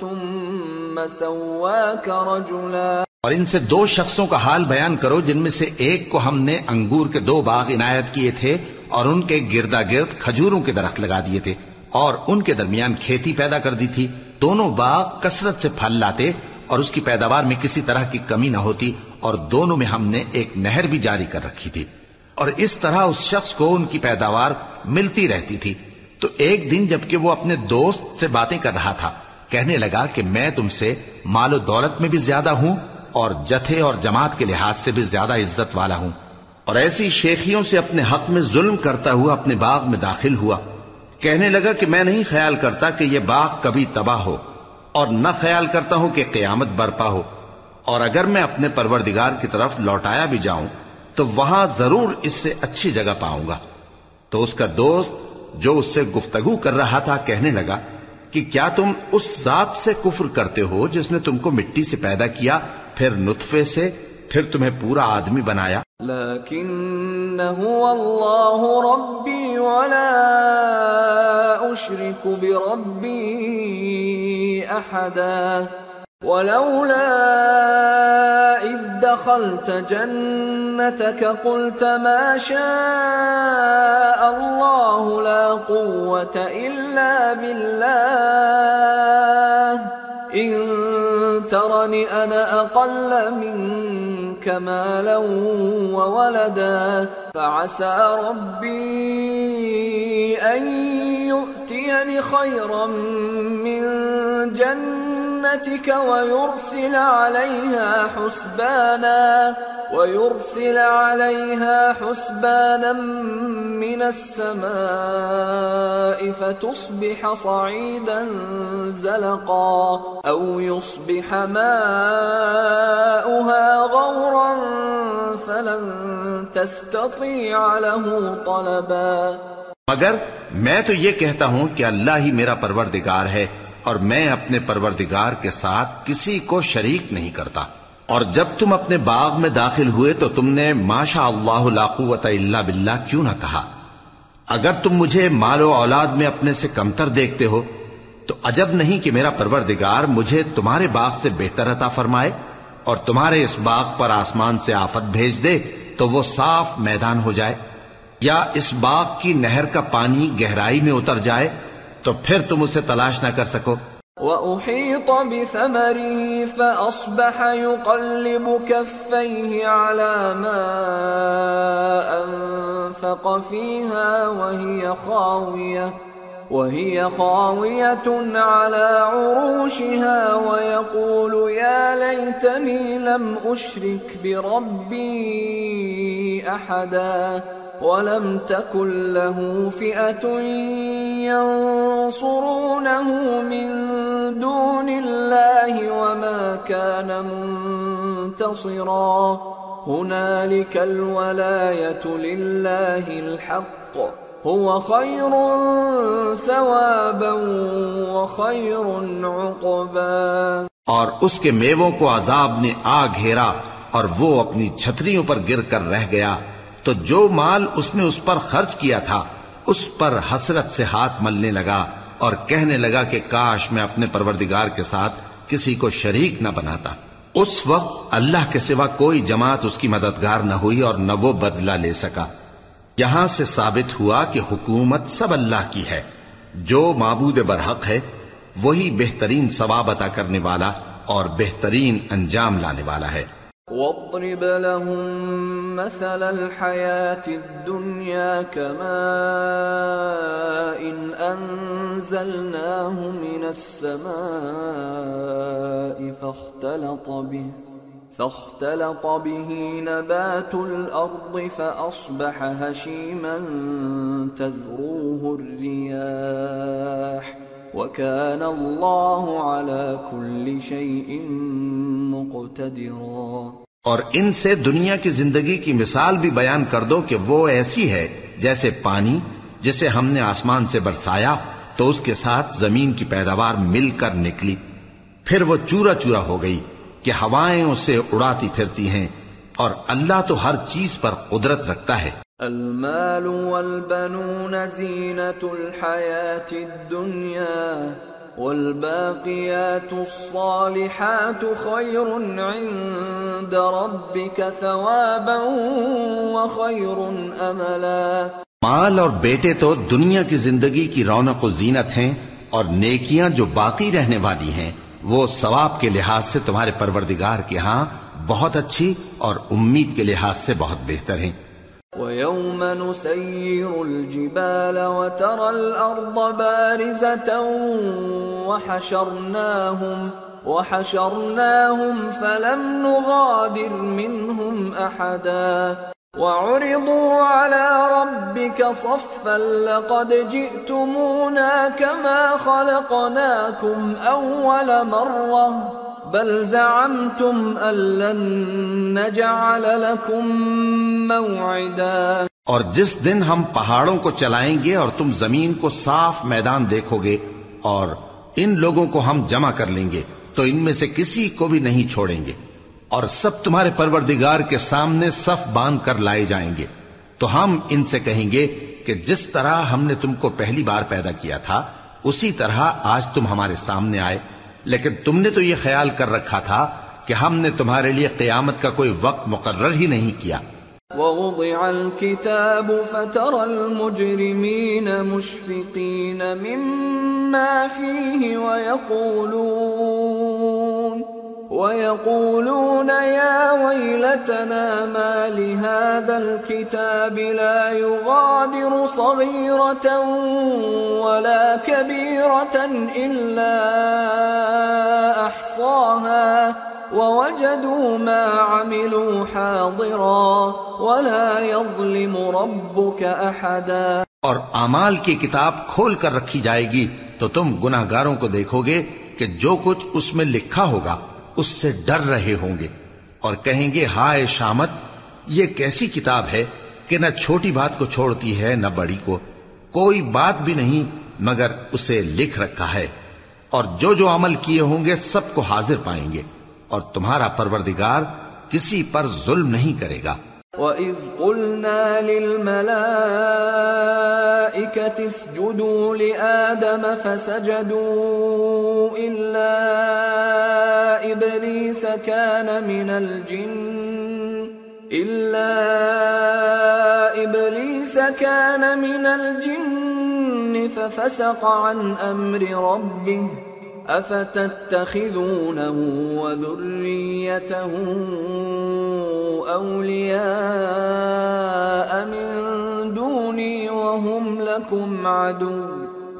ثم سواك رجلا. اور ان سے دو شخصوں کا حال بیان کرو جن میں سے ایک کو ہم نے انگور کے دو باغ عنایت کیے تھے اور ان کے گردا گرد کھجوروں کے درخت لگا دیے تھے۔ اور ان کے درمیان کھیتی پیدا کر دی تھی۔ دونوں باغ کثرت سے پھل لاتے اور اس کی پیداوار میں کسی طرح کی کمی نہ ہوتی اور دونوں میں ہم نے ایک نہر بھی جاری کر رکھی تھی۔ اور اس طرح اس شخص کو ان کی پیداوار ملتی رہتی تھی۔ تو ایک دن جبکہ وہ اپنے دوست سے باتیں کر رہا تھا، کہنے لگا کہ میں تم سے مال و دولت میں بھی زیادہ ہوں اور جتھے اور جماعت کے لحاظ سے بھی زیادہ عزت والا ہوں۔ اور ایسی شیخیوں سے اپنے حق میں ظلم کرتا ہوا اپنے باغ میں داخل ہوا۔ کہنے لگا کہ میں نہیں خیال کرتا کہ یہ باغ کبھی تباہ ہو اور نہ خیال کرتا ہوں کہ قیامت برپا ہو اور اگر میں اپنے پروردگار کی طرف لوٹایا بھی جاؤں تو وہاں ضرور اس سے اچھی جگہ پاؤں گا۔ تو اس کا دوست جو اس سے گفتگو کر رہا تھا کہنے لگا کہ کیا تم اس ذات سے کفر کرتے ہو جس نے تم کو مٹی سے پیدا کیا، پھر نطفے سے، پھر تمہیں پورا آدمی بنایا؟ ربی ولا اشرک بربي احدا ولولا اذ دخلت جنتك قلت ما شاء الله لا قوة الا بالله ان ترني انا اقل منك مالا وولدا فعسى ربي ان يؤتيني خيرا من جنتك ويرسل عليها حسبانا، ويرسل عليها حسبانا من السماء فتصبح صعيدا زلقا او يصبح ماؤها غورا فلن تستطيع له طلبا۔ مگر میں تو یہ کہتا ہوں کہ اللہ ہی میرا پروردگار ہے۔ اور میں اپنے پروردگار کے ساتھ کسی کو شریک نہیں کرتا۔ اور جب تم اپنے باغ میں داخل ہوئے تو تم نے ماشا اللہ لا قوت الا باللہ کیوں نہ کہا؟ اگر تم مجھے مال و اولاد میں اپنے سے کمتر دیکھتے ہو، تو عجب نہیں کہ میرا پروردگار مجھے تمہارے باغ سے بہتر عطا فرمائے اور تمہارے اس باغ پر آسمان سے آفت بھیج دے تو وہ صاف میدان ہو جائے، یا اس باغ کی نہر کا پانی گہرائی میں اتر جائے تو پھر تم اسے تلاش نہ کر سکو۔ وَأُحِيطَ بِثَمَرِهِ فَأَصْبَحَ يُقَلِّبُ كَفَّيْهِ عَلَى مَا أَنفَقَ فِيهَا وَهِيَ خَاوِيَةٌ، وهي خاوية على عروشها ويقول يا ليتني لم أشرك بربي أحدا۔ ولم تكن له فئة ينصرونه من دون الله وما كان منتصرا. هنالك الولاية لله الحق. هو خير ثوابا وخير عقبا. اور اس کے میووں کو عذاب نے آ گھیرا اور وہ اپنی چھتریوں پر گر کر رہ گیا۔ تو جو مال اس نے اس پر خرچ کیا تھا، اس پر حسرت سے ہاتھ ملنے لگا اور کہنے لگا کہ کاش میں اپنے پروردگار کے ساتھ کسی کو شریک نہ بناتا۔ اس وقت اللہ کے سوا کوئی جماعت اس کی مددگار نہ ہوئی اور نہ وہ بدلہ لے سکا۔ یہاں سے ثابت ہوا کہ حکومت سب اللہ کی ہے۔ جو معبود برحق ہے، وہی بہترین ثواب عطا کرنے والا اور بہترین انجام لانے والا ہے۔ واضرب لهم مثل الحياة الدنيا كما إن أنزلناه من السماء فاختلط به فاختلط به نبات الأرض فأصبح هشيما تذروه الرياح. وكان الله على كل شيء مقتدرا. اور ان سے دنیا کی زندگی کی مثال بھی بیان کر دو کہ وہ ایسی ہے جیسے پانی، جسے ہم نے آسمان سے برسایا، تو اس کے ساتھ زمین کی پیداوار مل کر نکلی۔ پھر وہ چورا چورا ہو گئی کہ ہوائیں اسے اڑاتی پھرتی ہیں اور اللہ تو ہر چیز پر قدرت رکھتا ہے۔ المال والبنون زینت الحیات الدنیا والباقيات الصالحات خير عند ربك ثوابا وخير املا مال اور بیٹے تو دنیا کی زندگی کی رونق و زینت ہیں اور نیکیاں جو باقی رہنے والی ہیں، وہ ثواب کے لحاظ سے تمہارے پروردگار کے ہاں بہت اچھی اور امید کے لحاظ سے بہت بہتر ہیں۔ وَيَوْمَ نُسَيِّرُ الْجِبَالَ وَتَرَى الْأَرْضَ بَارِزَةً وَحَشَرْنَاهُمْ وَحَشَرْنَاهُمْ فَلَمْ نُغَادِرْ مِنْهُمْ أَحَدًا وَعُرِضُوا عَلَى رَبِّكَ صَفًّا لَقَدْ جِئْتُمُونَا كَمَا خَلَقْنَاكُمْ أَوَّلَ مَرَّةٍ بل زعمتم أن نجعل لكم موعدا. اور جس دن ہم پہاڑوں کو چلائیں گے اور تم زمین کو صاف میدان دیکھو گے اور ان لوگوں کو ہم جمع کر لیں گے، تو ان میں سے کسی کو بھی نہیں چھوڑیں گے۔ اور سب تمہارے پروردگار کے سامنے صف باندھ کر لائے جائیں گے۔ تو ہم ان سے کہیں گے کہ جس طرح ہم نے تم کو پہلی بار پیدا کیا تھا، اسی طرح آج تم ہمارے سامنے آئے۔ لیکن تم نے تو یہ خیال کر رکھا تھا کہ ہم نے تمہارے لیے قیامت کا کوئی وقت مقرر ہی نہیں کیا۔ ووضع الكتاب فترى المجرمين مشفقين مما فيه ويقولون ويقولون يا ويلتنا ما لهذا الكتاب لا يغادر صغيرة ولا كبيرة إلا أحصاها ووجدوا ما عملوا حاضرا ولا يظلم ربك أحدا اور اعمال کی کتاب کھول کر رکھی جائے گی تو تم گناہ گاروں کو دیکھو گے کہ جو کچھ اس میں لکھا ہوگا۔ اس سے ڈر رہے ہوں گے اور کہیں گے، ہائے شامت، یہ کیسی کتاب ہے کہ نہ چھوٹی بات کو چھوڑتی ہے، نہ بڑی کو۔ کوئی بات بھی نہیں، مگر اسے لکھ رکھا ہے۔ اور جو جو عمل کیے ہوں گے، سب کو حاضر پائیں گے۔ اور تمہارا پروردگار کسی پر ظلم نہیں کرے گا۔ وَإِذْ قُلْنَا لِلْمَلَائِكَةِ اسْجُدُوا لِآدَمَ فَسَجَدُوا إِلَّا إِبْلِيسَ كَانَ مِنَ الْجِنِّ إِلَّا إِبْلِيسَ كَانَ مِنَ الْجِنِّ فَفَسَقَ عَنْ أَمْرِ رَبِّهِ افتتخذونه وذريته اولياء من دوني وهم لكم عدو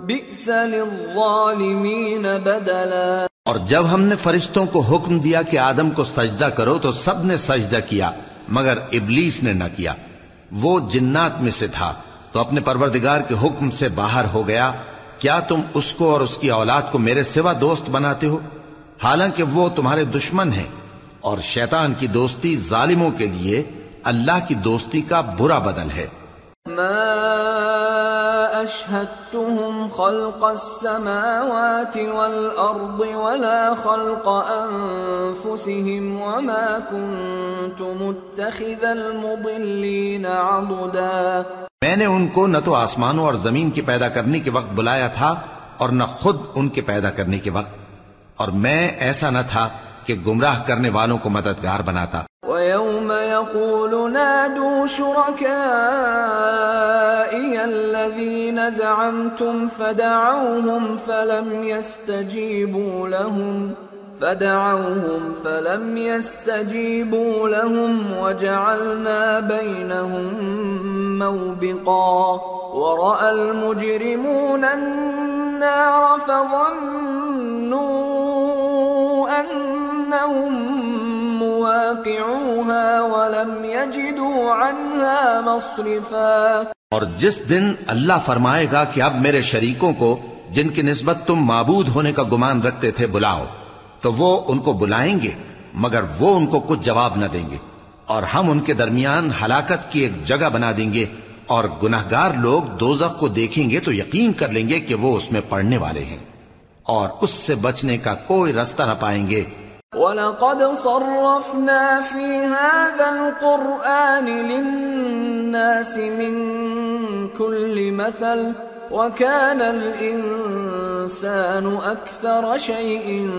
بئس للظالمين بدلا اور جب ہم نے فرشتوں کو حکم دیا کہ آدم کو سجدہ کرو تو سب نے سجدہ کیا، مگر ابلیس نے نہ کیا۔ وہ جنات میں سے تھا تو اپنے پروردگار کے حکم سے باہر ہو گیا کیا تم اس کو اور اس کی اولاد کو میرے سوا دوست بناتے ہو؟ حالانکہ وہ تمہارے دشمن ہیں اور شیطان کی دوستی ظالموں کے لیے اللہ کی دوستی کا برا بدل ہے۔ ما اشهدتهم خلق السماوات والارض ولا خلق انفسهم وما كنت متخذ المضلين عضدا میں نے ان کو نہ تو آسمانوں اور زمین کی پیدا کرنے کے وقت بلایا تھا اور نہ خود ان کے پیدا کرنے کے وقت اور میں ایسا نہ تھا کہ گمراہ کرنے والوں کو مددگار بناتا۔ وَيَوْمَ يَقُولُ نَادُوا شُرَكَائِيَ الَّذِينَ زَعَمْتُمْ فَدَعَوْهُمْ فَلَمْ يَسْتَجِيبُوا لَهُمْ، فدعوهم فلم يستجيبوا لهم وجعلنا بينهم موبقا، ورأى المجرمون النار فظنوا أنهم مواقعوها ولم يجدوا عنها مصرفا۔ اور جس دن اللہ فرمائے گا کہ اب میرے شریکوں کو، جن کی نسبت تم معبود ہونے کا گمان رکھتے تھے، بلاؤ، تو وہ ان کو بلائیں گے، مگر وہ ان کو کچھ جواب نہ دیں گے۔ اور ہم ان کے درمیان ہلاکت کی ایک جگہ بنا دیں گے۔ اور گناہگار لوگ دوزخ کو دیکھیں گے تو یقین کر لیں گے کہ وہ اس میں پڑھنے والے ہیں۔ اور اس سے بچنے کا کوئی رستہ نہ پائیں گے۔ وَلَقَدْ صَرَّفْنَا فِي هَذَا الْقُرْآنِ لِلنَّاسِ مِن كُلِّ مَثَلٍ، وَكَانَ الْإِنسَانُ الإنسان أكثر شيء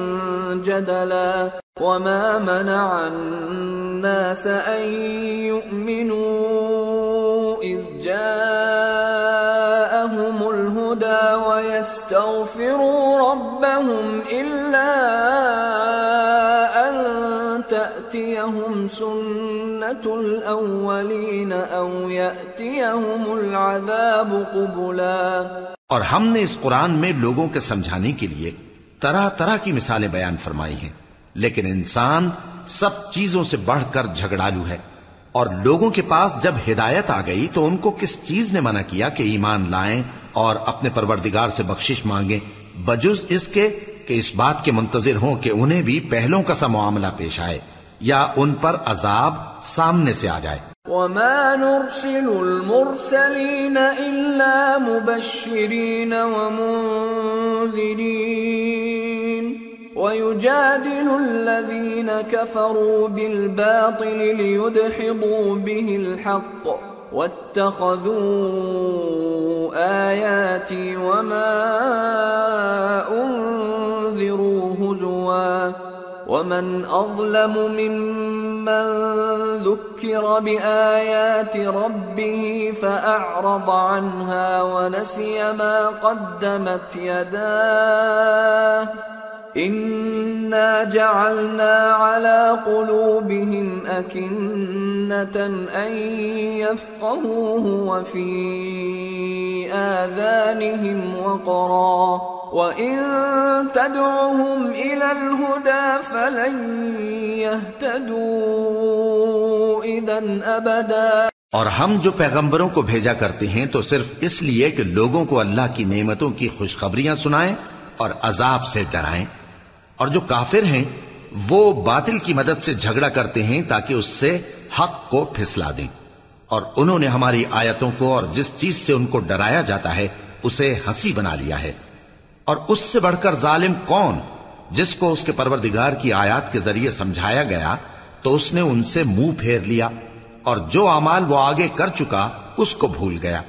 جدلا، وما منع الناس أن يؤمنوا إذ جاءهم الهدى ويستغفروا ربهم إلا سنة الأولين أو يأتيهم العذاب قبلا۔ اور ہم نے اس قرآن میں لوگوں کے سمجھانے کے لیے طرح طرح کی مثالیں بیان فرمائی ہیں۔ لیکن انسان سب چیزوں سے بڑھ کر جھگڑالو ہے۔ اور لوگوں کے پاس جب ہدایت آ گئی تو ان کو کس چیز نے منع کیا کہ ایمان لائیں اور اپنے پروردگار سے بخشش مانگیں؟ بجز اس کے کہ اس بات کے منتظر ہوں کہ انہیں بھی پہلوں کا سا معاملہ پیش آئے۔ یا ان پر عذاب سامنے سے آ جائے۔ وما نرسل المرسلين إلا مبشرين ومنذرين ويجادل الذين كفروا بالباطل ليدحضوا به الحق واتخذوا آياتي وما أنذروا هزوا ومن اظلم ممن ذكر بآيات ربه فأعرض عنها ونسي ما قدمت يداه إنا جعلنا على قلوبهم أكنة أن يفقهوه وفي آذانهم وقرا وإن تدعهم إلى الهدى فلن يهتدوا إذا أبدا اور ہم جو پیغمبروں کو بھیجا کرتے ہیں تو صرف اس لیے کہ لوگوں کو اللہ کی نعمتوں کی خوشخبریاں سنائیں اور عذاب سے ڈرائیں۔ اور جو کافر ہیں، وہ باطل کی مدد سے جھگڑا کرتے ہیں تاکہ اس سے حق کو پھسلا دیں۔ اور انہوں نے ہماری آیتوں کو اور جس چیز سے ان کو ڈرایا جاتا ہے، اسے ہنسی بنا لیا ہے۔ اور اس سے بڑھ کر ظالم کون؟ جس کو اس کے پروردگار کی آیات کے ذریعے سمجھایا گیا، تو اس نے ان سے منہ پھیر لیا، اور جو اعمال وہ آگے کر چکا، اس کو بھول گیا۔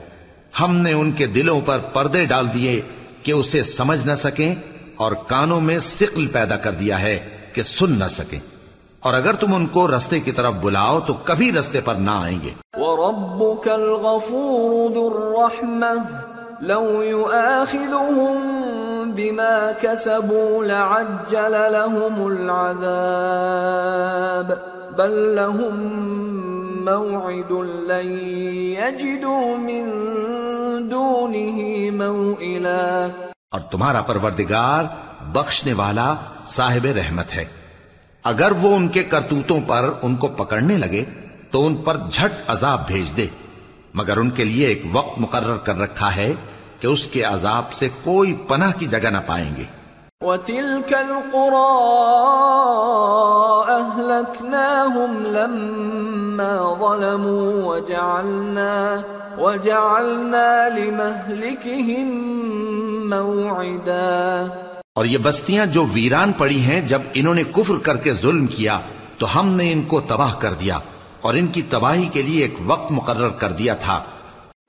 ہم نے ان کے دلوں پر پردے ڈال دیے کہ اسے سمجھ نہ سکیں اور کانوں میں سقل پیدا کر دیا ہے کہ سن نہ سکیں۔ اور اگر تم ان کو رستے کی طرف بلاؤ تو کبھی رستے پر نہ آئیں گے۔ وربك الغفور ذو الرحمة لو يؤاخذهم بما كسبوا لعجل لهم العذاب بل لهم موعد لن يجدوا من دونه موئلا۔ اور تمہارا پروردگار بخشنے والا صاحب رحمت ہے۔ اگر وہ ان کے کرتوتوں پر ان کو پکڑنے لگے، تو ان پر جھٹ عذاب بھیج دے۔ مگر ان کے لیے ایک وقت مقرر کر رکھا ہے کہ اس کے عذاب سے کوئی پناہ کی جگہ نہ پائیں گے۔ وتلك القرى أهلكناهم لما ظلموا وجعلنا وجعلنا لمهلكهم موعدا. اور یہ بستیاں جو ویران پڑی ہیں، جب انہوں نے کفر کر کے ظلم کیا، تو ہم نے ان کو تباہ کر دیا اور ان کی تباہی کے لیے ایک وقت مقرر کر دیا تھا۔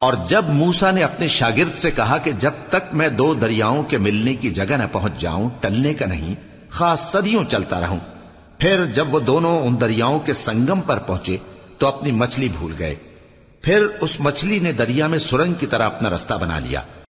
اور جب موسا نے اپنے شاگرد سے کہا کہ جب تک میں دو دریاؤں کے ملنے کی جگہ نہ پہنچ جاؤں، ٹلنے کا نہیں، خاص صدیوں چلتا رہوں۔ پھر جب وہ دونوں ان دریاؤں کے سنگم پر پہنچے، تو اپنی مچھلی بھول گئے۔ پھر اس مچھلی نے دریا میں سرنگ کی طرح اپنا رستہ بنا لیا۔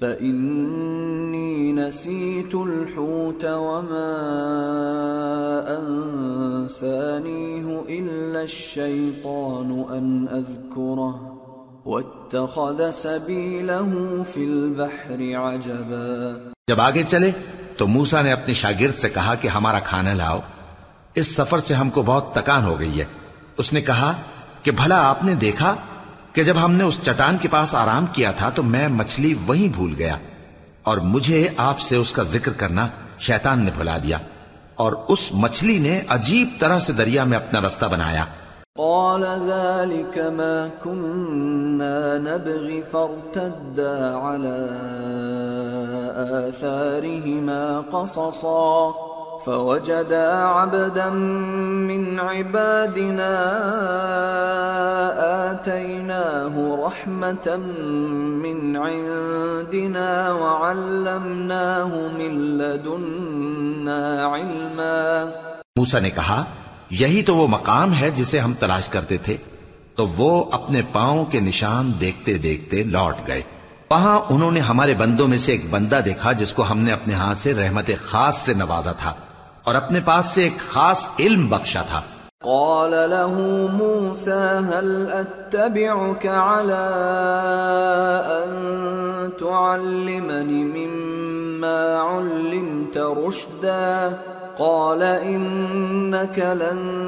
فإني نسيت الحوت وما أنسانيه إلا الشيطان أن أذكره واتخذ سبيله في البحر عجبا جب آگے چلے تو موسا نے اپنے شاگرد سے کہا کہ ہمارا کھانا لاؤ۔ اس سفر سے ہم کو بہت تکان ہو گئی ہے۔ اس نے کہا کہ بھلا آپ نے دیکھا کہ جب ہم نے اس چٹان کے پاس آرام کیا تھا تو میں مچھلی وہیں بھول گیا اور مجھے آپ سے اس کا ذکر کرنا شیطان نے بھلا دیا اور اس مچھلی نے عجیب طرح سے دریا میں اپنا رستہ بنایا۔ قال ذلك ما كنا نبغي فارتدا على آثارهما قصصا۔ فوجدا عبدا من عبادنا آتيناه رحمة من عندنا وعلمناه من لدنا علما۔ موسا نے کہا، یہی تو وہ مقام ہے جسے ہم تلاش کرتے تھے۔ تو وہ اپنے پاؤں کے نشان دیکھتے دیکھتے لوٹ گئے۔ وہاں انہوں نے ہمارے بندوں میں سے ایک بندہ دیکھا جس کو ہم نے اپنے ہاتھ سے رحمت خاص سے نوازا تھا۔ اور اپنے پاس سے ایک خاص علم بخشا تھا۔ قال له موسى، هل اتبعك على ان تعلمني مما علمت رشدا؟ قال انك لن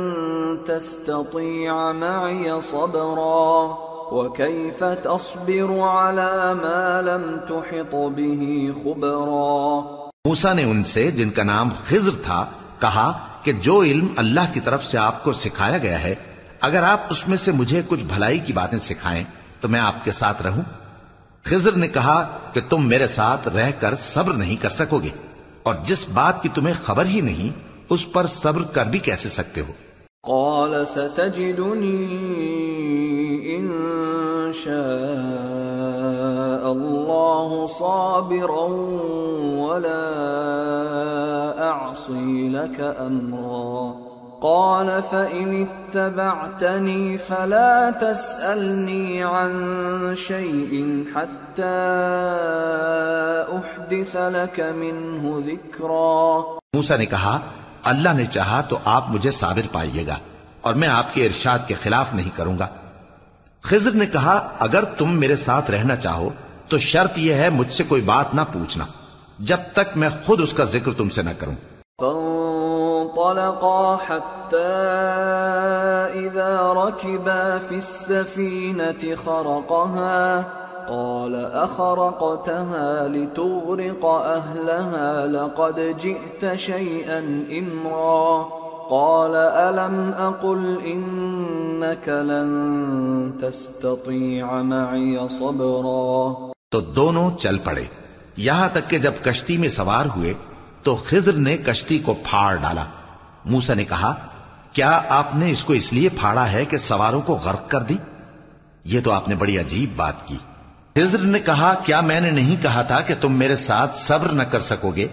تستطيع معي صبرا، وكيف تصبر على ما لم تحط به خبرا؟ موسا نے ان سے جن کا نام خضر تھا کہا کہ جو علم اللہ کی طرف سے آپ کو سکھایا گیا ہے، اگر آپ اس میں سے مجھے کچھ بھلائی کی باتیں سکھائیں تو میں آپ کے ساتھ رہوں۔ خضر نے کہا کہ تم میرے ساتھ رہ کر صبر نہیں کر سکو گے، اور جس بات کی تمہیں خبر ہی نہیں، اس پر صبر کر بھی کیسے سکتے ہو؟ قال ستجدنی ان شاء الله صابرا ولا أعصي لك أمرا قال فإن اتبعتني فلا تسألني عن شيء حتى أحدث لك منه ذكرا موسى نے کہا، اللہ نے چاہا تو آپ مجھے صابر پائیے گا اور میں آپ کے ارشاد کے خلاف نہیں کروں گا۔ خضر نے کہا، اگر تم میرے ساتھ رہنا چاہو تو شرط یہ ہے مجھ سے کوئی بات نہ پوچھنا۔ جب تک میں خود اس کا ذکر تم سے نہ کروں۔ فانطلقا حتى إذا ركبا في السفينة خرقها، قال أخرقتها لتغرق أهلها لقد جئت شيئا إمرا قال ألم أقل إنك لن تستطيع معي صبرا۔ تو دونوں چل پڑے۔ یہاں تک کہ جب کشتی میں سوار ہوئے تو خضر نے کشتی کو پھاڑ ڈالا۔ موسا نے کہا، کیا آپ نے اس کو اس لیے پھاڑا ہے کہ سواروں کو غرق کر دی؟ یہ تو آپ نے بڑی عجیب بات کی۔ خضر نے کہا، کیا میں نے نہیں کہا تھا کہ تم میرے ساتھ صبر نہ کر سکو گے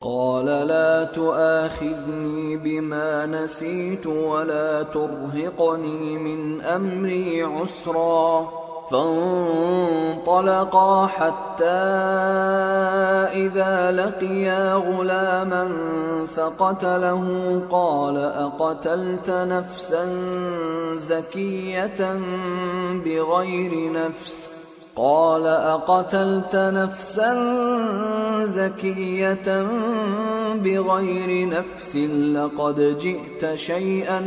قال، لا تؤاخذني بما نسيت ولا ترهقني من امري عسرا. فانطلقا حتى إذا لقيا غلاما فقتله قال أقتلت نفسا زكية بغير نفس؟ قال أقتلت نفسا زكية بغير نفس لقد جئت شيئا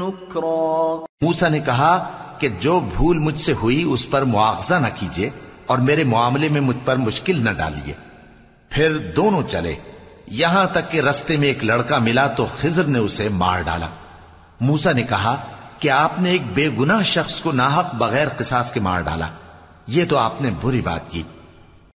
نكرا موسى نے کہا کہ جو بھول مجھ سے ہوئی اس پر معاوضہ نہ کیجیے اور میرے معاملے میں مجھ پر مشکل نہ ڈالیے۔ پھر دونوں چلے۔ یہاں تک کہ رستے میں ایک لڑکا ملا تو خضر نے اسے مار ڈالا۔ موسا نے کہا کہ آپ نے ایک بے گناہ شخص کو ناحق بغیر قصاص کے مار ڈالا۔ یہ تو آپ نے بری بات کی۔